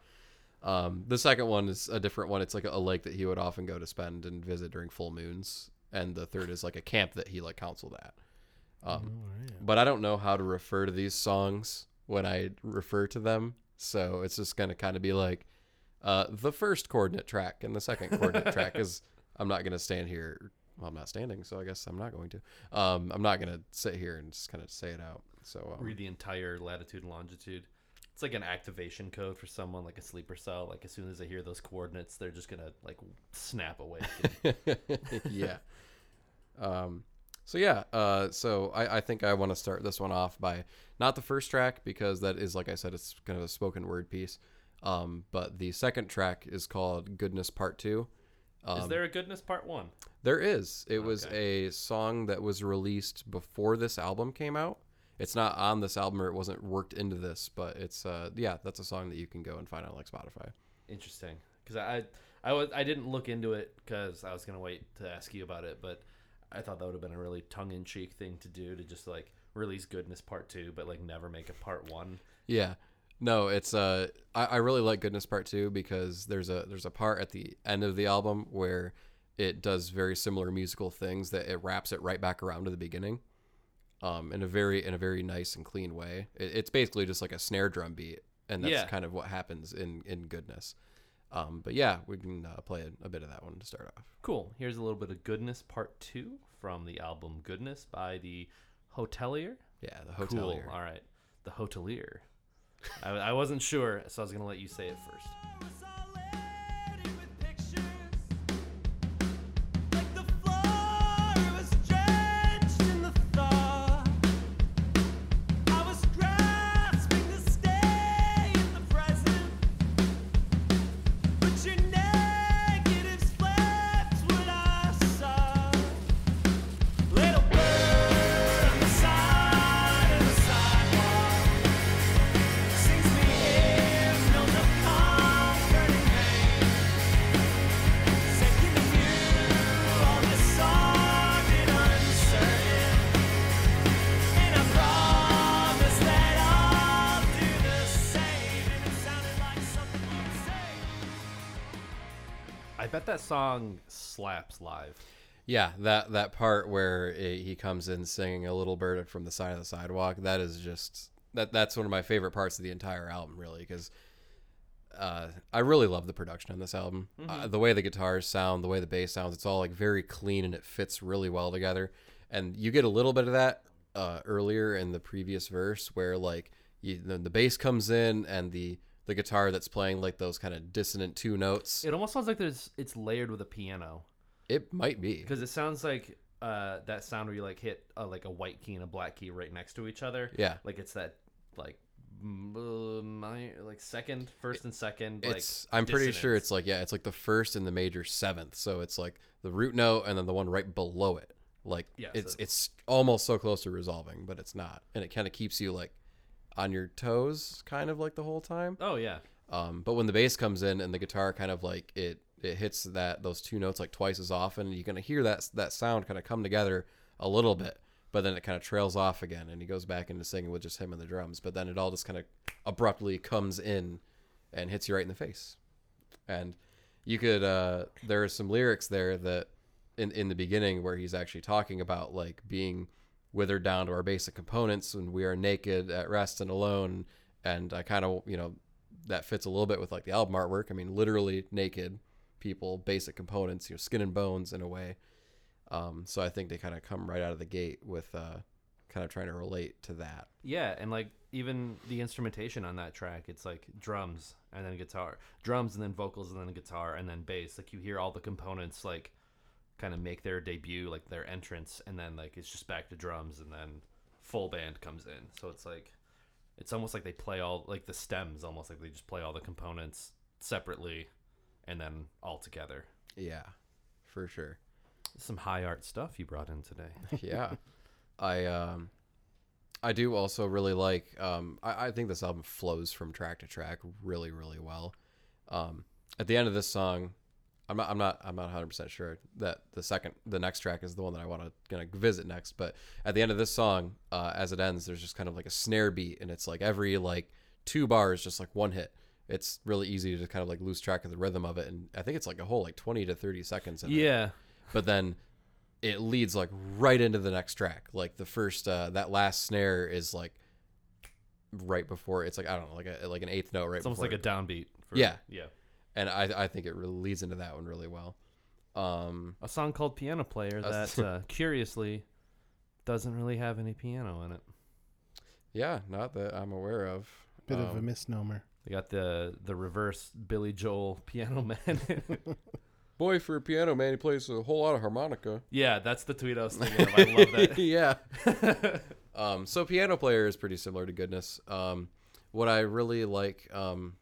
A: Um, the second one is a different one. It's like a lake that he would often go to spend and visit during full moons. And the third is like a camp that he like counseled at. Um, But I don't know how to refer to these songs when I refer to them. So it's just going to kind of be like uh, the first coordinate track and the second coordinate track is *laughs* I'm not going to stand here. Well, I'm not standing, so I guess I'm not going to. Um, I'm not going to sit here and just kind of say it out. So um,
C: read the entire latitude and longitude. It's like an activation code for someone, like a sleeper cell. Like as soon as they hear those coordinates, they're just gonna like snap awake. *laughs*
A: yeah. *laughs* Um, so yeah, uh, so I, I think I want to start this one off by not the first track because that is like I said, it's kind of a spoken word piece. Um, but the second track is called "Goodness Part 2. Um,
C: Is there a goodness part one?
A: there is. It was a song that was released before this album came out. It's not on this album or it wasn't worked into this, but it's uh yeah, that's a song that you can go and find on like Spotify.
C: Interesting, because I I was I didn't look into it because I was gonna wait to ask you about it, but I thought that would have been a really tongue in cheek thing to do to just like release Goodness Part Two, but like never make a Part One.
A: Yeah. No, it's uh I, I really like Goodness Part 2 because there's a there's a part at the end of the album where it does very similar musical things that it wraps it right back around to the beginning. Um in a very in a very nice and clean way. It, it's basically just like a snare drum beat and that's
C: Yeah.
A: kind of what happens in in Goodness. Um but yeah, we can uh, play a, a bit of that one to start off.
C: Cool. Here's a little bit of Goodness Part Two from the album Goodness by the Hotelier.
A: Yeah, the Hotelier.
C: Cool.
A: hotelier.
C: All right, the Hotelier. I, I wasn't sure, so I was gonna let you say it first.
F: Song
C: slaps live.
A: Yeah, that that part where it, he comes in singing a little bird from the side of the sidewalk. That is just that that's one of my favorite parts of the entire album, really, because uh, I really love the production on this album. Uh, the way the guitars sound, the way the bass sounds, it's all like very clean and it fits really well together. And you get a little bit of that uh, earlier in the previous verse, where like you, the, the bass comes in and the the guitar that's playing like those kind of dissonant two notes.
C: It almost sounds like there's it's layered with a piano
A: It might be.
C: because it sounds like uh, that sound where you like hit uh, like a white key and a black key right next to each other.
A: Yeah.
C: like it's that like m- uh, like second, first and second. Like
A: it's i'm pretty sure it's like yeah it's like the first and the major seventh so it's like the root note and then the one right below it like
C: Yeah,
A: it's
C: so-
A: it's almost so close to resolving but it's not and it kind of keeps you like on your toes kind of like the whole time.
C: Oh yeah,
A: um but when the bass comes in and the guitar kind of like it it hits that those two notes like twice as often you're gonna hear that that sound kind of come together a little bit but then it kind of trails off again and he goes back into singing with just him and the drums but then it all just kind of abruptly comes in and hits you right in the face. And you could uh there are some lyrics there that in in the beginning where he's actually talking about like being withered down to our basic components and we are naked at rest and alone. And i kind of you know that fits a little bit with like the album artwork. I mean literally naked people basic components you know skin and bones in a way. Um so i think they kind of come right out of the gate with uh kind of trying to relate to that.
C: Yeah, and like even the instrumentation on that track, it's like drums and then guitar, drums and then vocals and then guitar and then bass. Like you hear all the components like kind of make their debut, like their entrance, and then like it's just back to drums and then full band comes in. So it's like it's almost like they play all like the stems, almost like they just play all the components separately and then all together.
A: yeah for sure
C: Some high art stuff you brought in today. *laughs*
A: yeah i um i do also really like um I, I think this album flows from track to track really really well um at the end of this song i'm not i'm not i'm not 100% sure that the second the next track is the one that i want to gonna visit next but at the end of this song uh as it ends there's just kind of like a snare beat and it's like every like two bars just like one hit it's really easy to kind of like lose track of the rhythm of it and i think it's like a whole like 20 to 30 seconds in it
C: Yeah.
A: but then it leads like right into the next track like the first uh that last snare is like right before it's like i don't know like a like an eighth note right
C: It's almost like a downbeat. For,
A: Yeah.
C: Yeah.
A: And i i think it really leads into that one really well um
C: A song called Piano Player *laughs* that, uh, curiously, doesn't really have any piano in it.
A: yeah not that i'm aware of
B: Bit of a
A: Um,
B: misnomer.
C: They got the the reverse Billy Joel *laughs* piano man. *laughs*
A: boy for a piano man he plays a whole lot of harmonica
C: yeah, that's the tweet I was thinking of. I love that.
A: yeah. um, so piano player is pretty similar to goodness. Um, what I really like, um,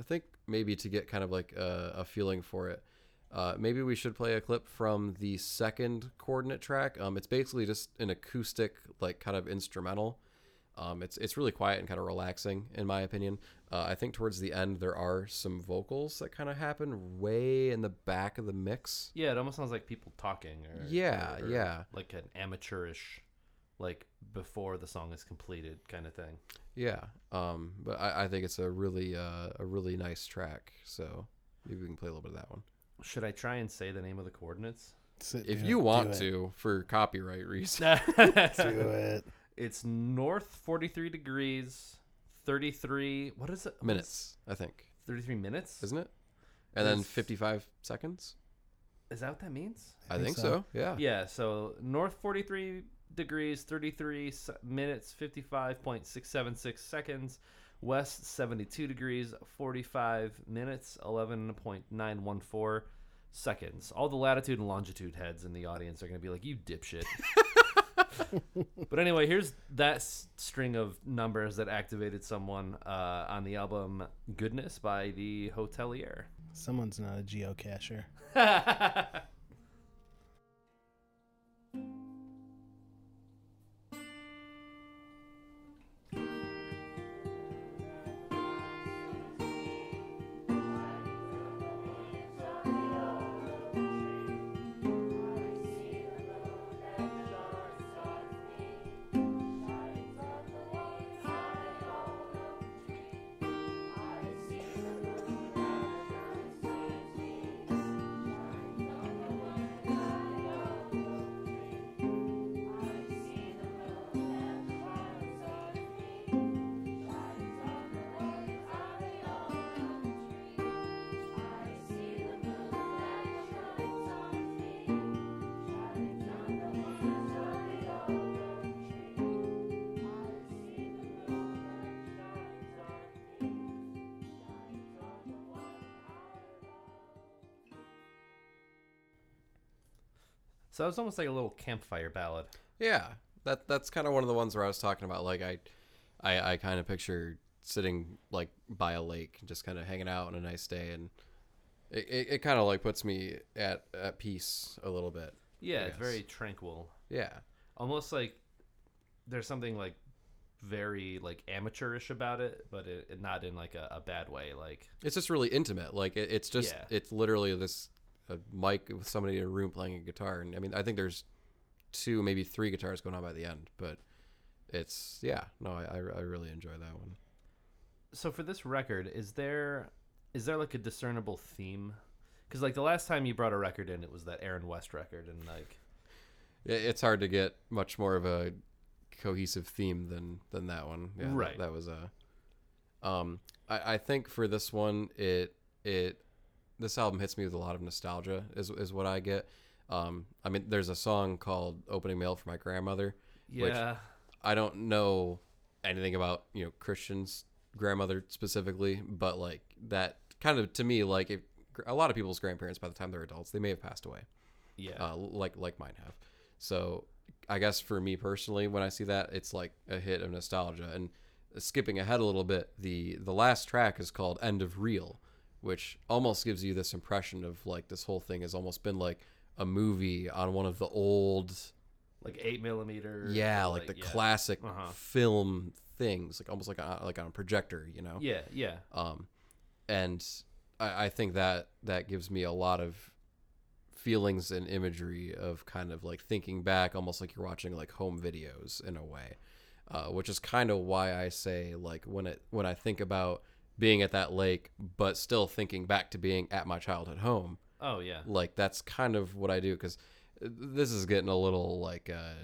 A: I think maybe to get kind of like a, a feeling for it, uh, maybe we should play a clip from the second coordinate track. Um, it's basically just an acoustic, like kind of instrumental. Um, it's it's really quiet and kind of relaxing in my opinion. Uh, I think towards the end there are some vocals that kind of happen way in the back of the mix.
C: Yeah, it almost sounds like people talking. Or,
A: Yeah,
C: or- or
A: yeah.
C: Like an amateurish, like before the song is completed kind of thing.
A: Yeah, um, but I, I think it's a really uh, a really nice track. So maybe we can play a little bit of that one
C: Should I try and say the name of the coordinates?
B: Sit-
A: if
B: do
A: you
B: it,
A: want to for copyright reasons. *laughs*
B: do it.
C: It's north 43 degrees, 33. What is it?
A: Minutes, I think,
C: 33 minutes?
A: isn't it? And then 55 seconds.
C: Is that what that means?
A: I,
B: think
A: think,
B: so.
A: so. Yeah.
C: Yeah, so north 43 degrees, 33 minutes, 55.676 seconds. West 72 degrees, 45 minutes, 11.914 seconds. All the latitude and longitude heads in the audience are going to be like, you dipshit. *laughs* but anyway, here's that s- string of numbers that activated someone uh, on the album Goodness by the Hotelier.
B: Someone's not a geocacher. *laughs*
C: So it's almost like a little campfire ballad.
A: Yeah, that that's kind of one of the ones where I was talking about. Like I, I, I kind of picture sitting like by a lake, just kind of hanging out on a nice day, and it, it, it kind of like puts me at at peace a little bit.
C: Yeah, it's very tranquil.
A: Yeah,
C: Almost like there's something like very like amateurish about it, but it, it- not in like a, a bad way. Like
A: it's just really intimate. Like it, it's just
C: Yeah.
A: it's literally this a mic with somebody in a room playing a guitar, and I mean I think there's two maybe three guitars going on by the end, but it's yeah no I I, really enjoy that one.
C: so for this record, is there is there like a discernible theme? Because like the last time you brought a record in, it was that Aaron West record, and like
A: it's hard to get much more of a cohesive theme than than that one. Yeah, that-
C: Right.
A: That, was a. Um, I I think for this one, it it this album hits me with a lot of nostalgia. Is is what I get. Um, I mean, there's a song called "Opening Mail for My Grandmother." Which-
C: yeah,
A: I don't know anything about you know Christian's grandmother specifically, but like that kind of to me like if a lot of people's grandparents by the time they're adults they may have passed away
C: yeah,
A: uh, like like mine have. So I guess for me personally, when I see that, it's like a hit of nostalgia. And skipping ahead a little bit, the the last track is called "End of Reel," which almost gives you this impression of like this whole thing has almost been like a movie on one of the old,
C: like eight millimeter.
A: yeah,
C: or,
A: like, the
C: yeah.
A: classic
C: Uh-huh.
A: film things, like almost like on, like on a projector, you know.
C: Yeah, yeah,
A: Um, and I, I think that that gives me a lot of feelings and imagery of kind of like thinking back, almost like you're watching like home videos in a way, uh, which is kind of why I say like when it when I think about being at that lake, but still thinking back to being at my childhood home,
C: oh yeah,
A: like that's kind of what I do because this is getting a little like uh,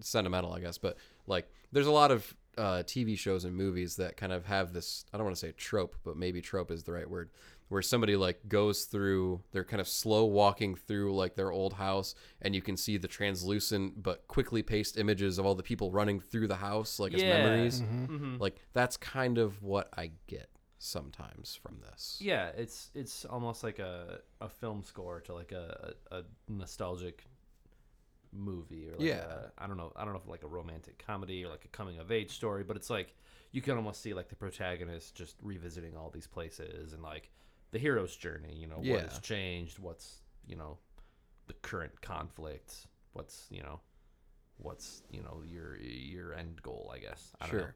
A: sentimental, I guess. But like, there's a lot of uh, TV shows and movies that kind of have this. I don't want to say trope, but maybe trope is the right word. Where somebody like goes through, they're kind of slow walking through like their old house, and you can see the translucent but quickly paced images of all the people running through the house, like as
C: Yeah.
A: memories.
C: Mhm.
A: Like that's kind of what I get sometimes from this.
C: Yeah, it's it's almost like a, a film score to like a, a, a nostalgic movie or like
A: Yeah.
C: I I don't know I don't know if like a romantic comedy or like a coming of age story, but it's like you can almost see like the protagonist just revisiting all these places and like the hero's journey. You know what has changed, what's you know the current conflict, what's you know what's you know your your end goal. I guess. I don't know.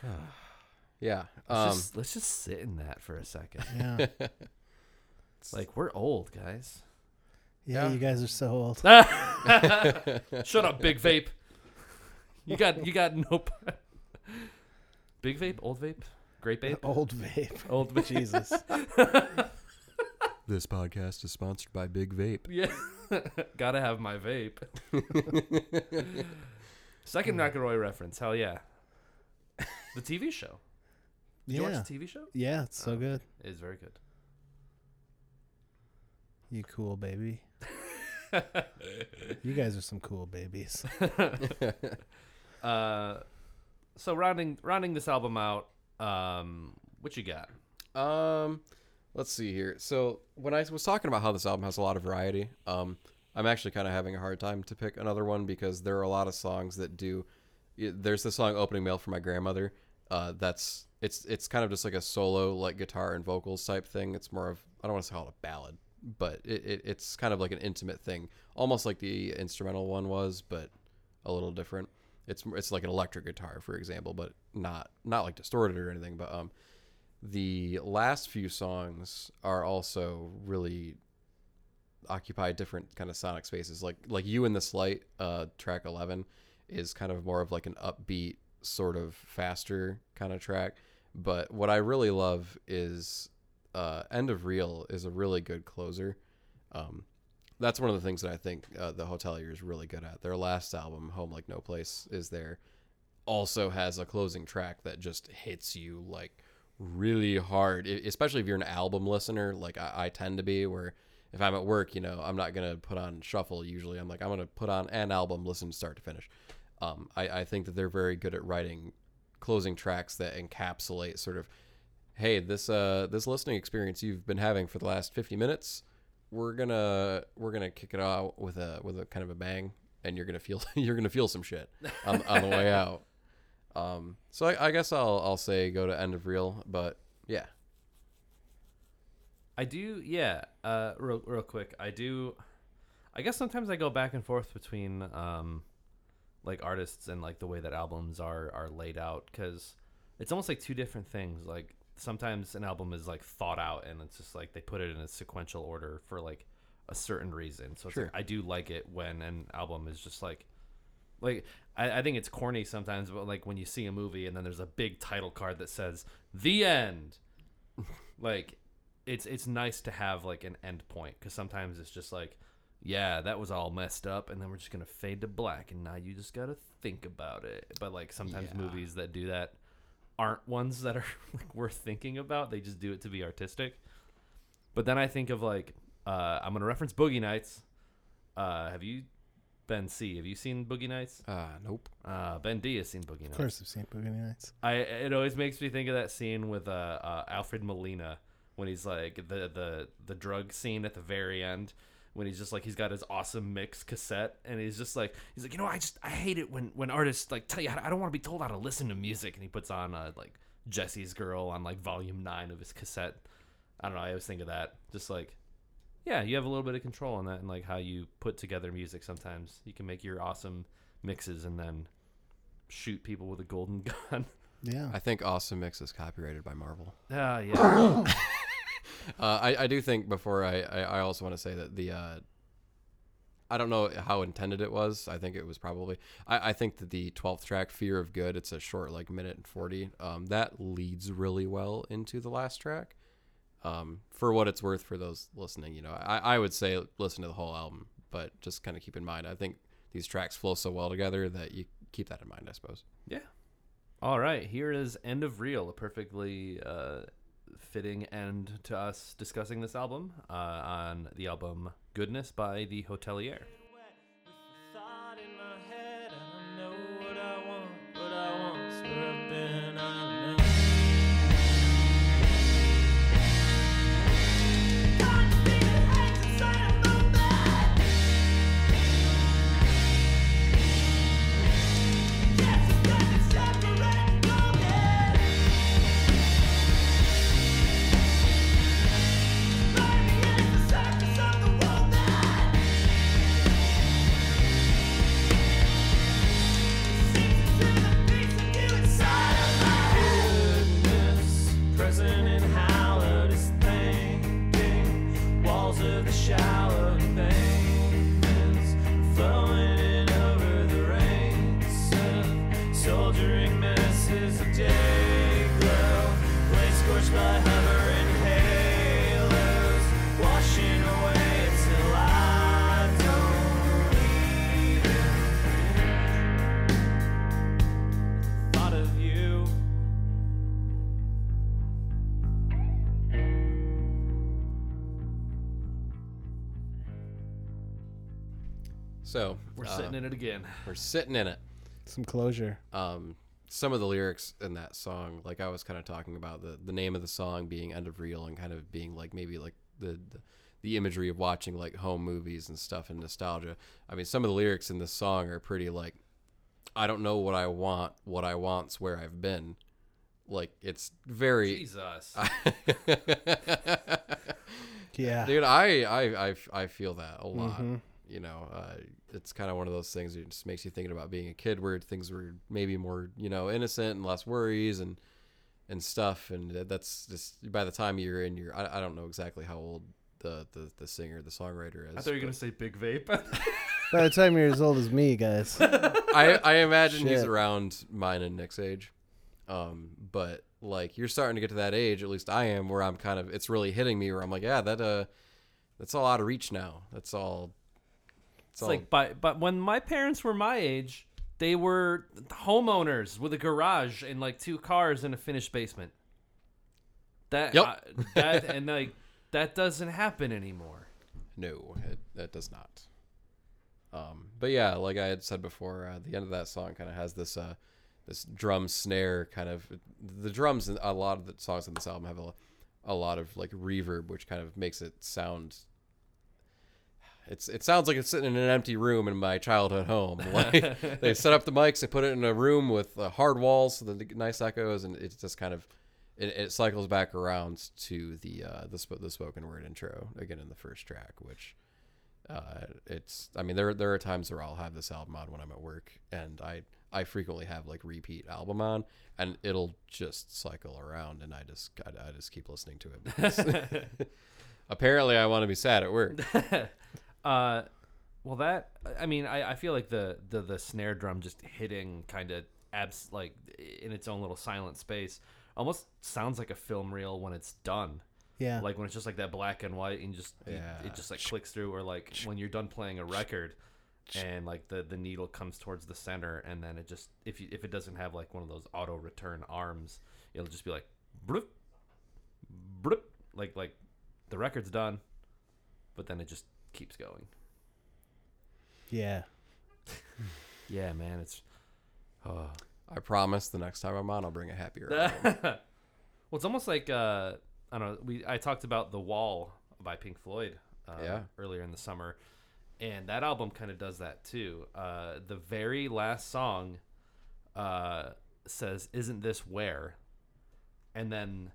A: Sure. *sighs* yeah.
C: Let's,
A: Um,
C: just, let's just sit in that for a second.
B: Yeah. *laughs*
C: like we're old guys.
B: Yeah,
A: Yeah.
B: you guys are so old. *laughs*
C: Shut up, big vape. You got you got nope. big vape, old vape, great vape, *laughs*
B: Old vape.
C: old vape.
B: Jesus.
A: this podcast is sponsored by Big Vape.
C: Yeah, gotta have my vape. Second McElroy reference. Hell yeah. The TV show. Did you watch the TV show?
B: Yeah, it's so
C: Oh.
B: good.
C: It is very good.
B: You cool baby. *laughs* you guys are some cool babies. *laughs* *laughs*
C: Uh, so rounding rounding this album out, um, what you got?
A: Um, let's see here. So when I was talking about how this album has a lot of variety, um, I'm actually kind of having a hard time to pick another one because there are a lot of songs that do. There's the song "Opening Mail" for my grandmother. Uh, that's it's it's kind of just like a solo like guitar and vocals type thing. It's more of I don't want to call it a ballad, but it, it it's kind of like an intimate thing, almost like the instrumental one was, but a little different. It's it's like an electric guitar, for example, but not not like distorted or anything. But um, the last few songs are also really occupy different kind of sonic spaces like like you in this light uh track 11 is kind of more of like an upbeat sort of faster kind of track but what i really love is uh end of reel is a really good closer um that's one of the things that i think uh, the hotelier is really good at their last album home like no place is there also has a closing track that just hits you like really hard, e- especially if you're an album listener, like I, I tend to be. Where if I'm at work, you know, I'm not gonna put on shuffle. Usually, I'm like I'm gonna put on an album, listen start to finish. Um, I, I think that they're very good at writing closing tracks that encapsulate sort of, hey, this uh this listening experience you've been having for the last 50 minutes, we're gonna we're gonna kick it out with a with a kind of a bang, and you're gonna feel *laughs* you're gonna feel some shit on, on the way *laughs* out. Um, so I, I guess I'll I'll say go to end of reel, but yeah,
C: I do, yeah. Uh, real, real quick, I do. I guess sometimes I go back and forth between um, like artists and like the way that albums are are laid out because it's almost like two different things. Like sometimes an album is like thought out and it's just like they put it in a sequential order for like a certain reason. So it's
A: Sure.
C: like I do like it when an album is just like like I, I think it's corny sometimes, but like when you see a movie and then there's a big title card that says the end, *laughs* like it's it's nice to have like an end point because sometimes it's just like yeah that was all messed up and then we're just gonna fade to black and now you just gotta think about it but like sometimes
A: Yeah.
C: movies that do that aren't ones that are *laughs* like worth thinking about they just do it to be artistic but then i think of like uh, i'm gonna reference boogie nights uh, have you ben c have you seen boogie nights
A: uh, nope.
C: uh, ben d has seen boogie Nights.
B: Of course, I've seen Boogie Nights.
C: I it always makes me think of that scene with uh, uh Alfred Molina when he's like the the the drug scene at the very end when he's just like he's got his awesome mix cassette and he's just like he's like you know I just I hate it when when artists like tell you how to, I don't want to be told how to listen to music and he puts on uh, like Jesse's Girl on like volume 9 of his cassette. I don't know, I always think of that just like yeah, you have a little bit of control on that and like how you put together music sometimes. You can make your awesome mixes and then shoot people with a golden *laughs* gun.
B: Yeah.
A: I think Awesome Mix is copyrighted by Marvel.
C: Ah, yeah. *coughs* *laughs*
A: Uh, I, I do think before I, I, I also want to say that the uh, I don't know how intended it was. I think it was probably I, I think that the twelfth track, Fear of Good, it's a short like minute and forty. Um, that leads really well into the last track. Um, for what it's worth for those listening, you know, I, I would say listen to the whole album, but just kind of keep in mind. I think these tracks flow so well together that you keep that in mind. I suppose.
C: yeah. All right. Here is End of Reel, a perfectly uh, fitting end to us discussing this album uh, on the album Goodness by The Hotelier. Sitting in it again.
A: We're sitting in it.
B: Some closure.
A: Um, some of the lyrics in that song, like I was kind of talking about the the name of the song being "End of Reel" and kind of being like maybe like the, the the imagery of watching like home movies and stuff and nostalgia. I mean, some of the lyrics in this song are pretty like, I don't know what I want. What I want's where I've been. Like it's very.
C: Jesus. *laughs*
B: Yeah.
A: Dude, I, I, I, I feel that a lot.
B: Mhm.
A: You know, uh, it's kind of one of those things that just makes you thinking about being a kid where things were maybe more, you know, innocent and less worries and and stuff. And that's just by the time you're in your, I, I don't know exactly how old the, the, the singer, the songwriter is.
C: I thought you were gonna say big vape. *laughs*
B: By the time you're as old as me, guys. *laughs*
A: I, I imagine he's around mine and Nick's age. Um, but like you're starting to get to that age, at least I am, where I'm kind of, it's really hitting me where I'm like, yeah, that, uh, that's all out of reach now. That's all.
C: It's like, but but when my parents were my age, they were homeowners with a garage and like two cars in a finished basement. That
A: Yep.
C: uh, that and like that doesn't happen anymore.
A: No, it, that does not. Um, but yeah, like I had said before, uh, the end of that song kind of has this uh, this drum snare kind of. The drums in a lot of the songs on this album have a, a lot of like reverb, which kind of makes it sound. It's it sounds like it's sitting in an empty room in my childhood home. *laughs* Like they set up the mics, they put it in a room with uh, hard walls, so the nice echoes, and it just kind of it, it cycles back around to the uh, the sp- the spoken word intro again in the first track, which uh, it's I mean there there are times where I'll have this album on when I'm at work, and I I frequently have like repeat album on, and it'll just cycle around, and I just I, I just keep listening to it. *laughs* Because *laughs* apparently, I want to be sad at work.
C: Uh, well, that I mean, I, I feel like the, the the snare drum just hitting kind of abs like in its own little silent space almost sounds like a film reel when it's done.
B: Yeah.
C: Like when it's just like that black and white and just it-
A: Yeah.
C: it, just like clicks through, or like when you're done playing a record and like the the needle comes towards the center and then it just if you if it doesn't have like one of those auto return arms, it'll just be like bloop, bloop, like like the record's done, but then it just keeps going.
B: yeah.
C: Yeah, man, it's. Oh.
A: I promise the next time I'm on, I'll bring a happier. *laughs*
C: well, it's almost like uh, I don't know. We I talked about the Wall by Pink Floyd. Uh,
A: Yeah.
C: Earlier in the summer, and that album kind of does that too. Uh, the very last song uh, says, "Isn't this where?" And then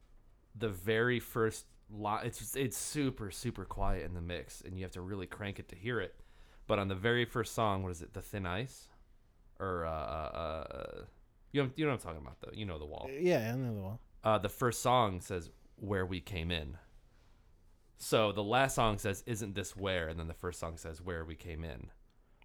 C: the very first line, it's it's super super quiet in the mix, and you have to really crank it to hear it. But on the very first song, what is it? The Thin Ice, or uh, uh, uh, you know, you know what I'm talking about though. You know the Wall
B: Yeah, I know the wall.
C: uh, the first song says where we came in. So the last song says isn't this where, and then the first song says where we came in.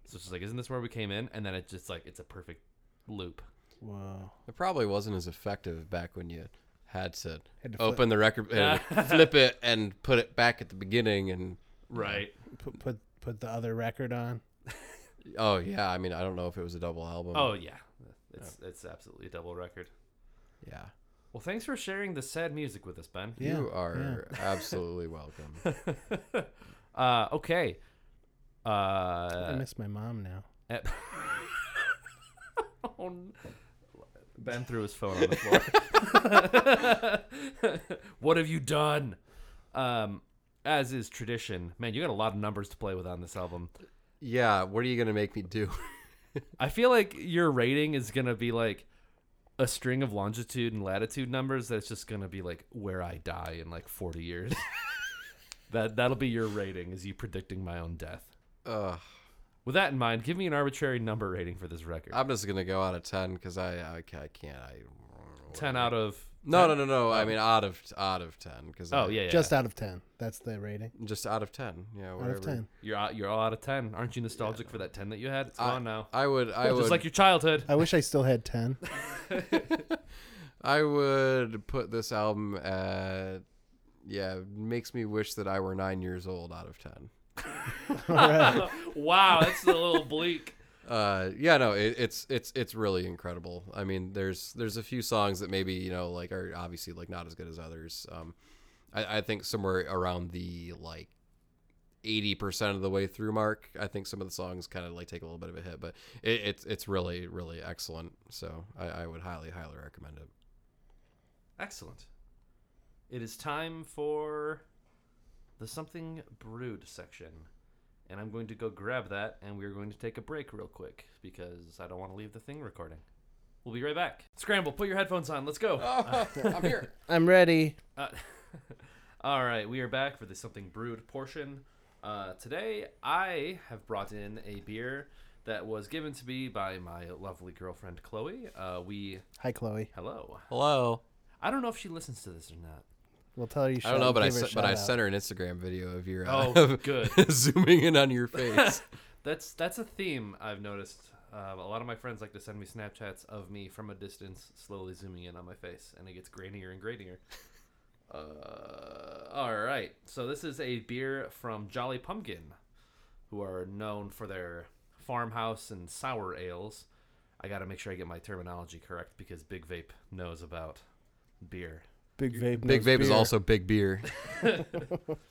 C: So it's just like isn't this where we came in, and then it's just like it's a perfect loop.
B: Wow.
A: It probably wasn't as effective back when you had to,
B: Had to flip-
A: open the record, and *laughs* flip it, and put it back at the beginning. And
C: Right.
B: Put put put the other record on. *laughs*
A: oh yeah, I mean I don't know if it was a double album.
C: Oh yeah, it's it's absolutely a double record.
A: yeah.
C: Well, thanks for sharing the sad music with us, Ben.
B: Yeah,
A: you are *laughs* absolutely welcome.
C: Uh, okay.
B: Uh, I
C: Uh,
B: miss my mom now.
C: eh- Oh, n- ben threw his phone on the floor. *laughs* what have you done? Um, as is tradition, man, you got a lot of numbers to play with on this album.
A: Yeah, what are you gonna make me do?
C: I feel like your rating is gonna be like a string of longitude and latitude numbers that's just gonna be like where I die in like 40 years. *laughs* that that'll be your rating, is you predicting my own death.
A: Ugh.
C: With that in mind, give me an arbitrary number rating for this record.
A: I'm just gonna go out of ten because I, I I can't. I
C: 10 out of
A: no
C: 10?
A: no no no. I oh. mean out of out of ten because
C: Oh yeah, yeah.
B: Just out of ten. That's the rating.
A: just out of ten. Yeah, whatever.
B: Out of ten.
C: You're out, you're all out of 10. Aren't you nostalgic for that 10 that you had? It's
A: I-
C: gone now.
A: I would I
C: Just
A: would
C: like your childhood.
B: I wish I still had ten. *laughs* *laughs*
A: I would put this album at yeah makes me wish that I were nine years old out of ten. *laughs*
C: wow, that's a little bleak.
A: Uh, yeah, no, it, it's it's it's really incredible. I mean, there's there's a few songs that maybe you know like are obviously like not as good as others. Um, I, I think somewhere around the like eighty percent of the way through mark. I think some of the songs kind of like take a little bit of a hit, but it, it's it's really really excellent. So I, I would highly highly recommend it.
C: Excellent. It is time for the something brewed section. And I'm going to go grab that and we're going to take a break real quick because I don't want to leave the thing recording. We'll be right back. Scramble, put your headphones on. Let's go.
A: Oh, *laughs* I'm here. *laughs*
B: I'm ready.
C: Uh, *laughs* all right, we are back for the something brewed portion. Uh, today, I have brought in a beer that was given to me by my lovely girlfriend Chloe. Uh, we
B: Hi, Chloe.
C: hello.
A: Hello.
C: I don't know if she listens to this or not.
B: We'll tell you.
A: I don't know, but I
B: give her
A: sent, but I
B: shout-out.
A: sent her an Instagram video of your
C: Oh,
A: uh, *laughs*
C: good.
A: zooming in on your *laughs* face.
C: That's that's a theme I've noticed. Uh, a lot of my friends like to send me Snapchats of me from a distance, slowly zooming in on my face, and it gets grainier and grainier. *laughs* Uh, all right, so this is a beer from Jolly Pumpkin, who are known for their farmhouse and sour ales. I got to make sure I get my terminology correct because Big Vape knows about beer.
B: Big vape.
A: Big
B: knows
A: vape is also big beer. *laughs* *laughs*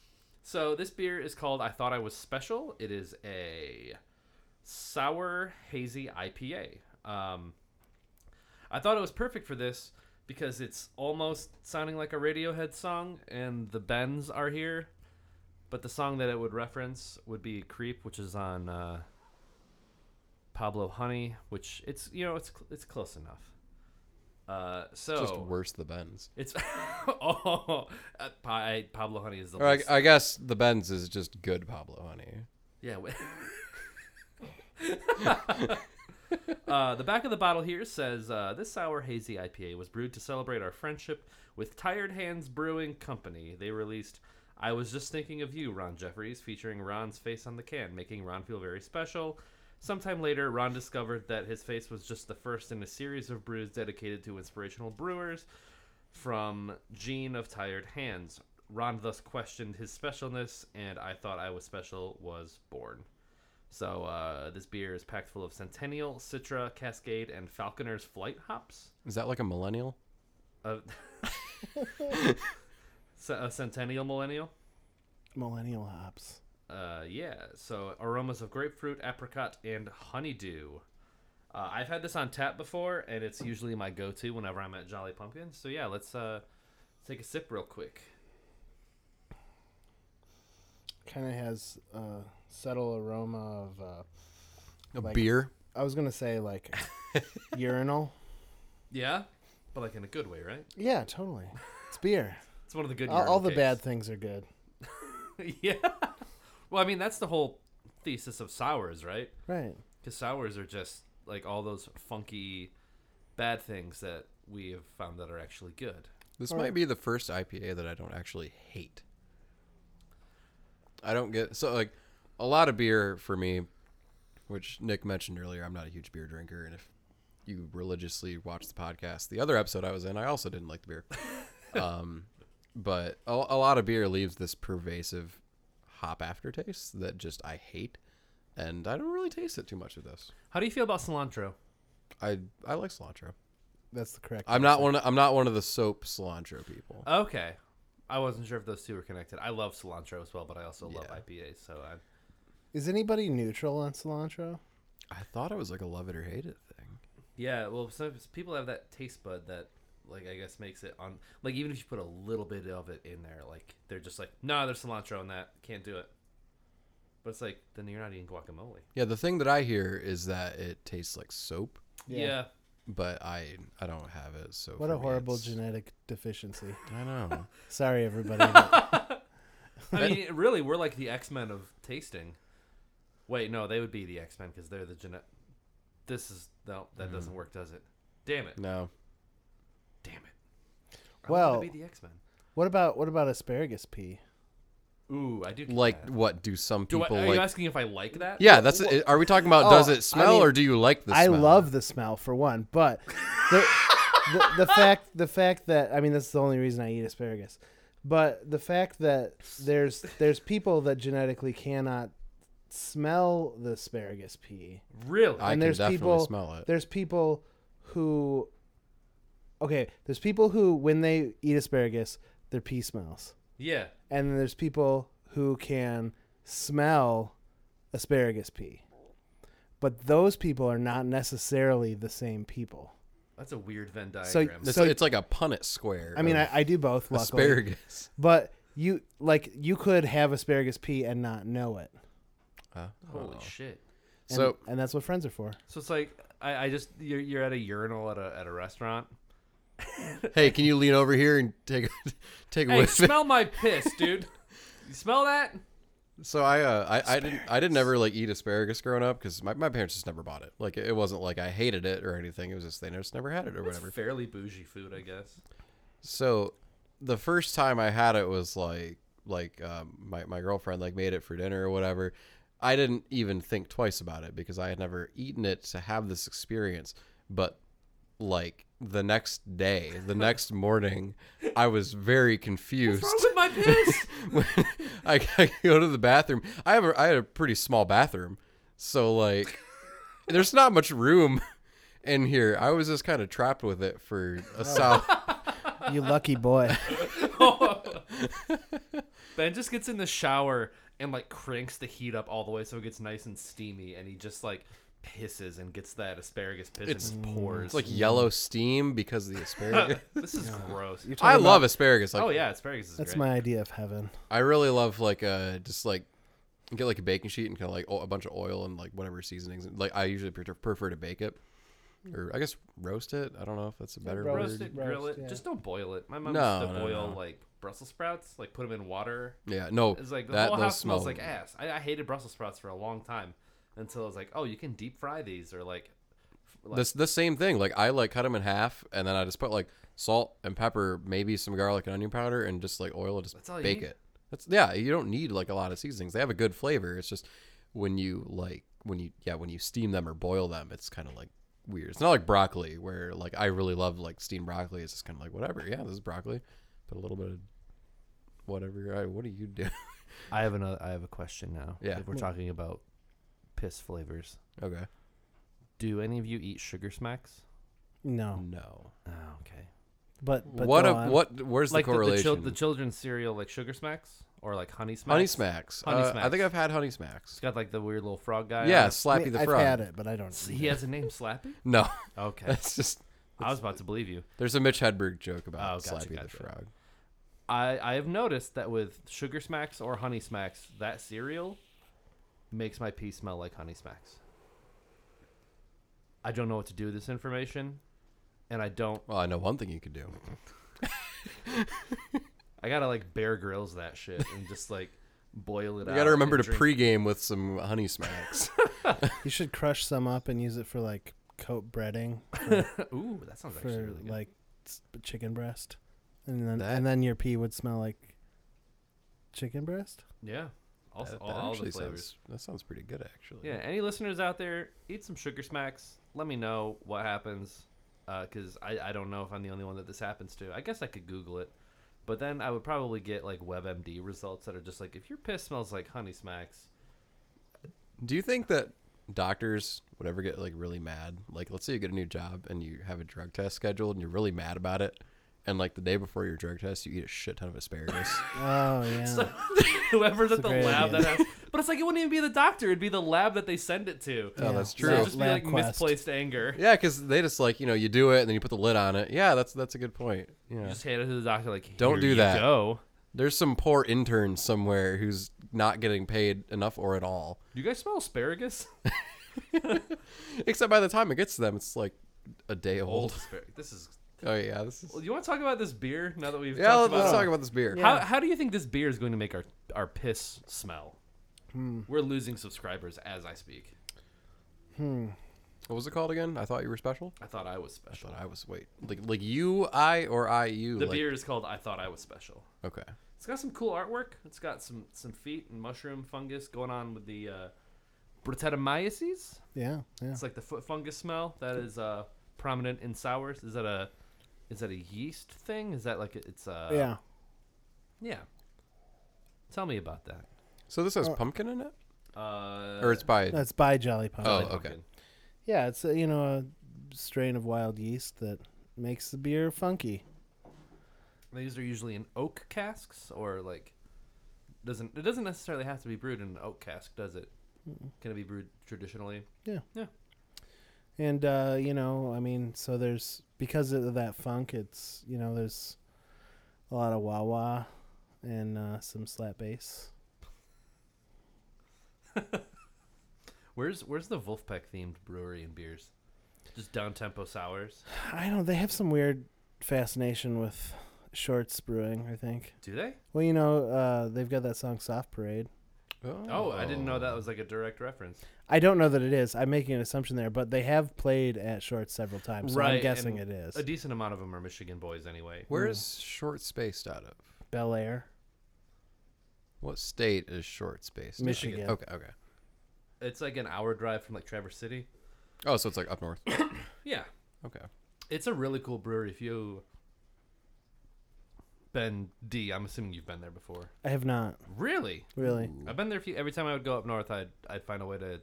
C: So this beer is called I Thought I Was Special. It is a sour hazy IPA. Um, I thought it was perfect for this because it's almost sounding like a Radiohead song, and the bends are here. But the song that it would reference would be "Creep," which is on uh, Pablo Honey, which it's you know it's cl- it's close enough. Uh, so
A: Just worse the Bends.
C: it's *laughs* oh uh, Pa- Pablo Honey is the
A: Or I, I guess the Bends is just good Pablo Honey.
C: Yeah. *laughs* uh, the back of the bottle here says uh, this sour hazy IPA was brewed to celebrate our friendship with Tired Hands Brewing Company. They released "I Was Just Thinking of You," Ron Jeffries, featuring Ron's face on the can, making Ron feel very special. Sometime later, Ron discovered that his face was just the first in a series of brews dedicated to inspirational brewers from Jean of Tired Hands. Ron thus questioned his specialness, and I Thought I Was Special was born. So, uh, this beer is packed full of Centennial, Citra, Cascade, and Falconer's Flight hops.
A: Is that like a millennial?
C: Uh, *laughs* *laughs* a Centennial Millennial?
B: millennial hops.
C: Uh, yeah. So aromas of grapefruit, apricot, and honeydew. Uh, I've had this on tap before, and it's usually my go-to whenever I'm at Jolly Pumpkin. So yeah, let's uh, take a sip real quick.
B: Kind of has a subtle aroma of. Uh,
A: A
B: Like-
A: beer?
B: I was gonna say like *laughs* urinal.
C: Yeah, but like in a good way, right?
B: Yeah, totally. It's beer. *laughs*
C: It's one of the good.
B: all, all the
C: urinal
B: bad things are good. *laughs*
C: yeah. Well, I mean that's the whole thesis of sours, right?
B: Right.
C: Because sours are just like all those funky, bad things that we have found that are actually good.
A: This
B: Alright.
A: might be the first IPA that I don't actually hate. I don't get so like a lot of beer for me, which Nick mentioned earlier. I'm not a huge beer drinker, and if you religiously watch the podcast, the other episode I was in, I also didn't like the beer. *laughs* um, but a, a lot of beer leaves this pervasive hop aftertaste that just I hate, and I don't really taste it too much of this.
C: How do you feel about cilantro?
A: I I like cilantro.
B: That's the correct.
A: I'm not one. Of, I'm not one of the soap cilantro people.
C: Okay. I wasn't sure if those two were connected. I love cilantro as well, but I also love
A: Yeah.
C: IPAs. So I,
B: Is anybody neutral on cilantro?
A: I thought it was like a love it or hate it thing.
C: yeah, well, some people have that taste bud that, like, I guess makes it on. Like, even if you put a little bit of it in there, like, they're just like, no, there's cilantro in that. Can't do it. But it's like, then you're not eating guacamole.
A: Yeah, the thing that I hear is that it tastes like soap,
C: Yeah.
A: but I I don't have it. So
B: What a
A: me,
B: horrible
A: it's-
B: genetic deficiency. *laughs*
A: I know. *laughs*
B: Sorry, everybody. but *laughs*
C: I mean, really, we're like the X Men of tasting. Wait, no, they would be the X Men because they're the genet. This is no, that mm. doesn't work, does it? Damn it!
A: no,
C: Damn it! I
B: Well-
C: be the X Men.
B: what about what about asparagus pea?
C: Ooh, I do.
A: like
C: that.
A: what do some
C: Do I,
A: people
C: are you
A: like?
C: asking if I like that?
A: yeah, that's. it. Are we talking about oh, does
B: Oh,
A: it
B: I
A: smell
B: mean,
A: or do you like the
B: I
A: smell?
B: love the smell for one, but the, the the fact the fact that I mean that's the only reason I eat asparagus. But the fact that there's there's people that genetically cannot smell the asparagus pea.
C: Really?
A: I
B: and
A: can
B: there's
A: definitely
B: people
A: smell it.
B: there's people who okay there's people who when they eat asparagus their pee smells
C: yeah.
B: and then there's people who can smell asparagus pea. But those people are not necessarily the same people.
C: That's a weird Venn
B: So-
C: diagram.
A: It's,
B: So-
A: it's like a Punnett square.
B: I mean, I, I do both. Luckily.
A: asparagus. *laughs*
B: But you like you could have asparagus pea and not know it.
A: Uh,
C: Holy
A: oh.
C: shit.
B: And,
A: So
B: and that's what friends are for.
C: So it's like I, I just you're, you're at a urinal at a at a restaurant. *laughs*
A: hey, can you lean over here and take a, *laughs* take a
C: Hey,
A: whiff?
C: smell my piss, *laughs* dude. You smell that?
A: So I, uh, I, I didn't, I didn't ever like eat asparagus growing up because my, my parents just never bought it. Like it wasn't like I hated it or anything. It was just they just never had it or
C: It's
A: whatever.
C: fairly bougie food, I guess.
A: So the first time I had it was like, like um, my my girlfriend like made it for dinner or whatever. I didn't even think twice about it because I had never eaten it to have this experience. But like the next day, the *laughs* next morning, I was very confused.
C: What's wrong with my piss?
A: when *laughs* I, I go to the bathroom. I have a, I had a pretty small bathroom, so like, *laughs* there's not much room in here. I was just kind of trapped with it for a oh. solid.
B: You lucky boy.
C: ben just gets in the shower and like cranks the heat up all the way so it gets nice and steamy, and he just like pisses and gets that asparagus piss
A: It's-
C: and pours.
A: It's like yellow steam because of the asparagus. *laughs*
C: this is gross.
B: You're
A: I
B: talking
A: love
B: about-
A: asparagus. Like,
C: oh yeah, asparagus is
B: That's
C: great.
B: my idea of heaven.
A: I really love like uh just like get like a baking sheet and kind of like o- a bunch of oil and like whatever seasonings. Like I usually prefer, prefer to bake it, or I guess roast it. I don't know if that's a better
B: roast
A: word.
C: roast it, grill
B: roast,
C: it.
B: yeah.
C: Just don't boil it. My mom
A: No,
C: used to
A: no,
C: boil
A: no.
C: like Brussels sprouts, like put them in water.
A: Yeah, no,
C: It's like the
A: that
C: whole
A: those
C: house smells
A: smell-
C: like ass. I, I hated Brussels sprouts for a long time until I was like, oh, you can deep fry these or like. like
A: This the same thing. Like I like cut them in half, and then I just put like salt and pepper, maybe some garlic and onion powder, and just like oil and just
C: That's all you
A: bake it. That's yeah. You don't need like a lot of seasonings. They have a good flavor. It's just when you like when you yeah when you steam them or boil them, it's kind of like weird. It's not like broccoli where like I really love like steamed broccoli. It's just kind of like whatever. Yeah, this is broccoli. Put a little bit of whatever. I, what do you do?
C: I have another. I have a question now.
A: Yeah.
C: If we're talking about piss flavors,
A: okay.
C: do any of you eat sugar smacks?
B: No,
A: No.
C: Oh, okay.
B: but but
A: what
B: go
A: a, what? Where's
C: like
A: the
C: the, the,
A: correlation?
C: chil- the children's cereal, like sugar smacks or like honey smacks.
A: honey smacks.
C: Honey
A: Uh, I think I've had honey smacks.
C: It's got like the weird little frog guy.
A: Yeah,
C: on.
A: Slappy
B: I mean,
A: the frog.
B: I've had it, but I don't.
C: So he has a name, Slappy. *laughs*
A: No,
C: Okay,
A: that's just
C: I was about to believe you.
A: There's a Mitch Hedberg joke about
C: Oh, gotcha,
A: Slappy the. Frog.
C: I I have noticed that with sugar smacks or honey smacks, that cereal makes my pee smell like honey smacks. I don't know what to do with this information, and I don't.
A: Well, I know one thing you could do. *laughs*
C: I gotta like Bear Grylls that shit and just like boil it up.
A: You
C: out.
A: got to remember to
C: and drink-
A: pregame with some Honey Smacks. *laughs*
B: You should crush some up and use it for like coat breading *laughs*
C: Ooh, that sounds
B: for
C: actually really good.
B: like chicken breast, and then
A: That-
B: and then your pee would smell like chicken breast.
C: yeah, all,
A: that,
C: all,
A: that
C: all the flavors.
A: sounds that sounds pretty good actually.
C: Yeah, any listeners out there, eat some sugar smacks. Let me know what happens, uh, because I, I don't know if I'm the only one that this happens to. I guess I could Google it, but then I would probably get like WebMD results that are just like, if your piss smells like Honey Smacks,
A: Do you think that doctors would ever get like really mad? Like, let's say you get a new job and you have a drug test scheduled and you're really mad about it, and like the day before your drug test, you eat a shit ton of asparagus. *laughs*
B: Oh yeah. *laughs*
C: whoever's at the
B: great
C: lab
B: idea.
C: that has, but it's like it wouldn't even be the doctor; it'd be the lab that they send it to.
A: Oh, that's
B: Yeah.
A: true.
C: It'd
B: Lab-
C: just be like
B: LabQuest.
C: misplaced anger.
A: yeah, because they just like you know you do it and then you put the lid on it. Yeah, that's that's a good point. Yeah.
C: You just hand it to the doctor like,
A: Don't
C: "Here
A: do
C: you
A: that."
C: Go.
A: There's some poor intern somewhere who's not getting paid enough or at all.
C: Do you guys smell asparagus? *laughs*
A: Except by the time it gets to them, it's like a day
C: Old
A: old.
C: asparagus. This is.
A: Oh yeah, this is.
C: Well, you want to talk about this beer now that we've
A: Yeah,
C: talked
A: let's, let's
C: about
A: talk about this beer.
B: Yeah.
C: How, how do you think this beer is going to make our, our piss smell?
B: Hmm.
C: We're losing subscribers as I speak.
B: Hmm.
A: What was it called again? I thought you were special.
C: I thought I was
A: I
C: special.
A: thought I was wait, like like you, I, or I you.
C: the
A: like,
C: beer is called I Thought I Was Special.
A: Okay.
C: It's got some cool artwork. It's got some some feet and mushroom fungus going on with the uh, Brettanomyces.
B: Yeah. Yeah.
C: It's like the foot fungus smell that is uh, prominent in sours. Is that a is that a yeast thing? Is that like a, it's a
B: yeah.
C: yeah. Tell me about that.
A: So this has
B: Uh,
A: pumpkin in it,
C: Uh,
A: or it's by.
B: That's by Jolly Pumpkin.
A: Oh, okay.
C: Pumpkin.
B: Yeah, it's a, you know a strain of wild yeast that makes the beer funky.
C: These are usually in oak casks or like doesn't it doesn't necessarily have to be brewed in an oak cask, does it? Can it be brewed traditionally? Yeah. Yeah.
B: And uh, you know, I mean, so there's because of that funk, it's you know, there's a lot of wah wah and uh, some slap bass. *laughs*
C: Where's where's the Vulfpeck themed brewery and beers? Just down tempo sours.
B: I don't. They have some weird fascination with shorts brewing. I think.
C: Do they?
B: Well, you know, uh, they've got that song "Soft Parade."
C: Oh, I didn't know that was like a direct reference.
B: I don't know that it is. I'm making an assumption there, but they have played at Shorts several times, so I'm guessing
C: and
B: it is.
C: A decent amount of them are Michigan boys anyway.
A: Where hmm. is Short spaced out of?
B: Bel Air,
A: What state is Short spaced? out of?
B: Michigan.
A: Okay, okay.
C: It's like an hour drive from like Traverse City.
A: Oh, so it's like up north. *coughs*
C: Yeah,
A: Okay.
C: it's a really cool brewery. If you been D, I'm assuming you've been there before.
B: I have not
C: Really?
B: really.
C: I've been there. A few, every time I would go up north, I'd I'd find a way to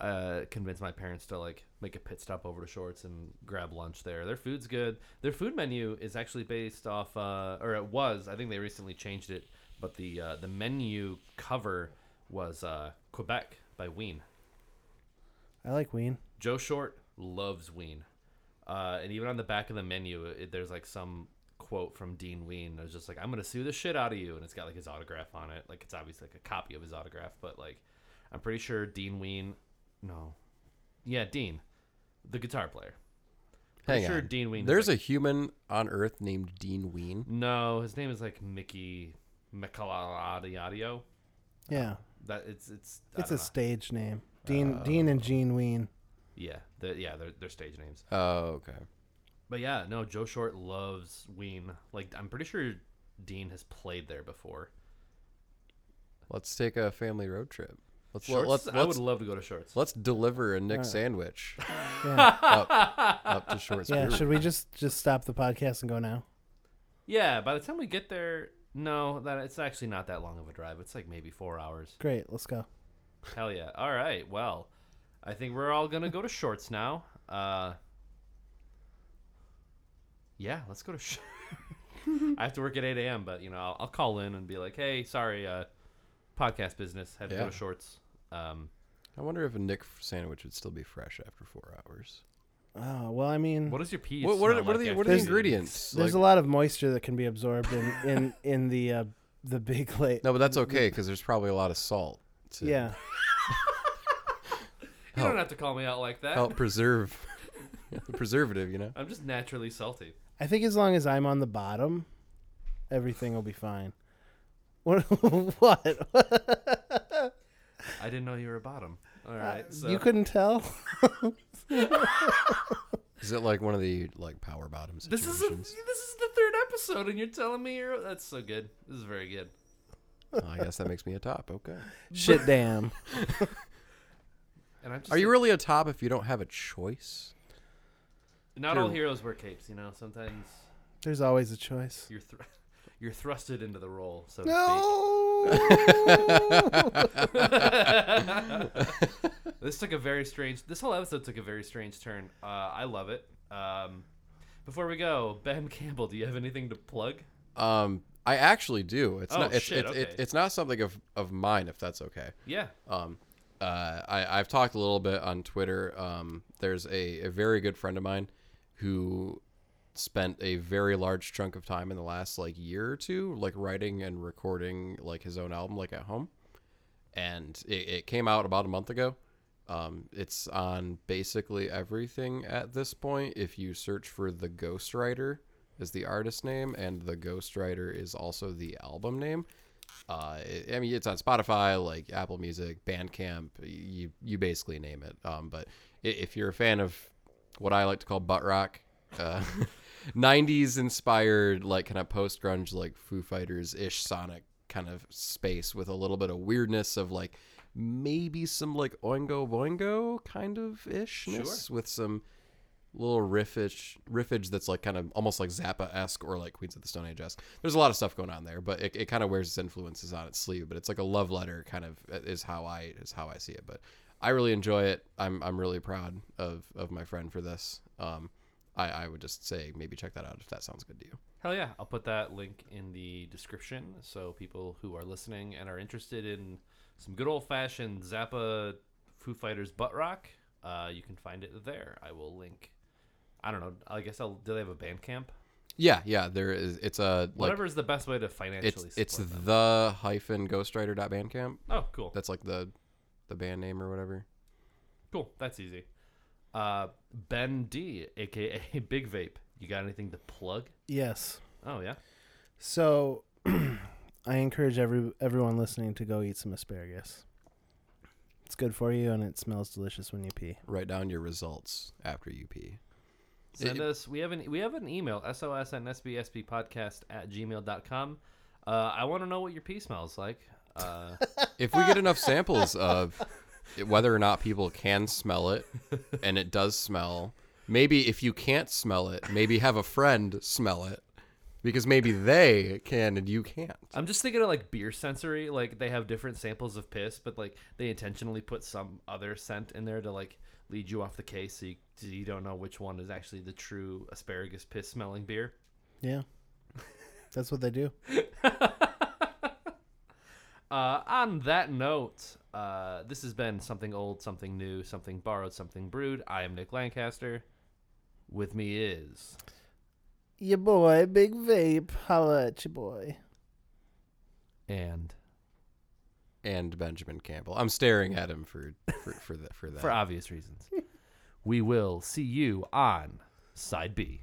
C: uh, convince my parents to like make a pit stop over to Shorts and grab lunch there. Their food's good. Their food menu is actually based off, uh, or it was. I think they recently changed it, but the uh, the menu cover was uh, Quebec by Ween.
B: I like Ween.
C: Joe Short loves Ween, uh, and even on the back of the menu, it, there's like some quote from Dean Ween. It's just like, "I'm gonna sue the shit out of you," and it's got like his autograph on it. Like it's obviously like a copy of his autograph, but like I'm pretty sure Dean Ween, no, yeah, Dean, the guitar player. Pretty
A: Hang
C: sure
A: on.
C: Dean Ween. is,
A: There's
C: like-
A: a human on Earth named Dean Ween.
C: no. His name is like Mickey Melchiondo.
B: Yeah, uh,
C: That it's it's I
B: it's
C: don't
B: a
C: know.
B: stage name. Dean uh, Dean and Gene Ween.
C: yeah, the, yeah, they're, they're stage names.
A: Oh, okay.
C: But yeah, no, Joe Short loves Ween. Like I'm pretty sure Dean has played there before.
A: Let's take a family road trip. Let's
C: Shorts,
A: let's
C: I would love to go to Shorts.
A: let's deliver a Nick
B: Alright.
A: sandwich
B: Yeah, *laughs*
A: up to Short's
B: yeah. Should we just just stop the podcast and go now?
C: Yeah, by the time we get there, no, that it's actually not that long of a drive. It's like maybe four hours.
B: Great, let's go.
C: Hell yeah! All right, well, I think we're all gonna go to Shorts now. Uh, yeah, let's go to. Sh- *laughs* I have to work at 8 a.m., but you know I'll, I'll call in and be like, "Hey, sorry, uh, podcast business had to go to Shorts." Um,
A: I wonder if a Nick sandwich would still be fresh after four hours.
B: Oh well, I mean,
C: what does your pee?
A: What, what, are,
C: smell
A: what are the what are the ingredients?
B: there's
A: Like-
B: a lot of moisture that can be absorbed in in *laughs* in the uh, the big *laughs* lake.
A: no, but that's okay because there's probably a lot of salt to
B: Yeah,
C: You don't have to call me out like that.
A: help preserve the *laughs* preservative. You know.
C: I'm just naturally salty.
B: I think as long as I'm on the bottom, everything will be fine. What? what?
C: I didn't know you were a bottom. All right, so
B: Uh, you couldn't tell? *laughs*
A: Is it like one of the like power bottom
C: this
A: situations?
C: is a, this is the third episode, and you're telling me you're that's so good. This is very good.
A: Well, I guess that makes me a top. Okay. *laughs*
B: Shit, damn. *laughs*
C: And I'm just
A: Are you really a top if you don't have a choice?
C: not all heroes wear capes? You know, sometimes
B: There's always a choice.
C: you're thr you're thrusted into the role. So to
B: No.
C: This took a very strange. This whole episode took a very strange turn. Uh, I love it. Um, before we go, Ben Campbell, do you have anything to plug?
A: Um, I actually do. It's
C: Oh,
A: not. It's
C: shit,
A: it's, it,
C: okay.
A: it's not something of of mine, if that's okay.
C: Yeah.
A: Um, uh, I I've talked a little bit on Twitter. Um, there's a, a very good friend of mine who spent a very large chunk of time in the last like year or two, like writing and recording like his own album, like at home, and it, it came out about a month ago. Um, it's on basically everything at this point. If you search for the Ghostwriter is the artist name, and the Ghostwriter is also the album name. Uh, I mean, it's on Spotify, like Apple Music, Bandcamp. You you basically name it. Um, but if you're a fan of what I like to call butt rock, uh, *laughs* 90s inspired, like kind of post grunge, like Foo Fighters ish sonic kind of space with a little bit of weirdness of like maybe some like Oingo Boingo kind of ishness with some little riffage riffage that's like kind of almost like Zappa esque or like Queens of the Stone Age esque. There's a lot of stuff going on there, but it, it kind of wears its influences on its sleeve. But it's like a love letter, kind of is how I is how I see it. But I really enjoy it. I'm I'm really proud of of my friend for this. Um, I I would just say maybe check that out if that sounds good to you.
C: Hell yeah. I'll put that link in the description so people who are listening and are interested in some good old fashioned Zappa Foo Fighters butt rock, uh, you can find it there. I will link. I don't know. I guess I'll. Do they have a Bandcamp?
A: Yeah, yeah. There is. It's a like,
C: Whatever is the best way to financially
A: It's it's
C: them.
A: the hyphen ghostwriter.bandcamp.
C: Oh, cool.
A: That's like the the band name or whatever.
C: Cool. That's easy. Uh, ben D, aka *laughs* Big Vape. You got anything to plug?
B: Yes.
C: Oh yeah.
B: So *clears throat* I encourage every everyone listening to go eat some asparagus. It's good for you and it smells delicious when you pee.
A: Write down your results after you pee.
C: Send
A: It-
C: us. We have an we have an email sos and at sbsbpodcast at gmail.com. Uh, I want to know what your pee smells like. Uh, *laughs*
A: If we get enough samples of it- whether or not people can smell it, and it does smell, maybe if you can't smell it, maybe have a friend smell it, because maybe they can and you can't.
C: I'm just thinking of like beer sensory. Like they have different samples of piss, but like they intentionally put some other scent in there to like lead you off the case, so you, so you don't know which one is actually the true asparagus piss smelling beer.
B: Yeah. That's what they do. *laughs*
C: Uh, on that note, uh, this has been something old, something new, something borrowed, something brewed. I am Nick Lancaster. With me is
B: Your boy, Big Vape. Holla at your boy.
C: and
A: And Benjamin Campbell. I'm staring at him for for for that *laughs* for that.
C: for obvious reasons, we will see you on side B.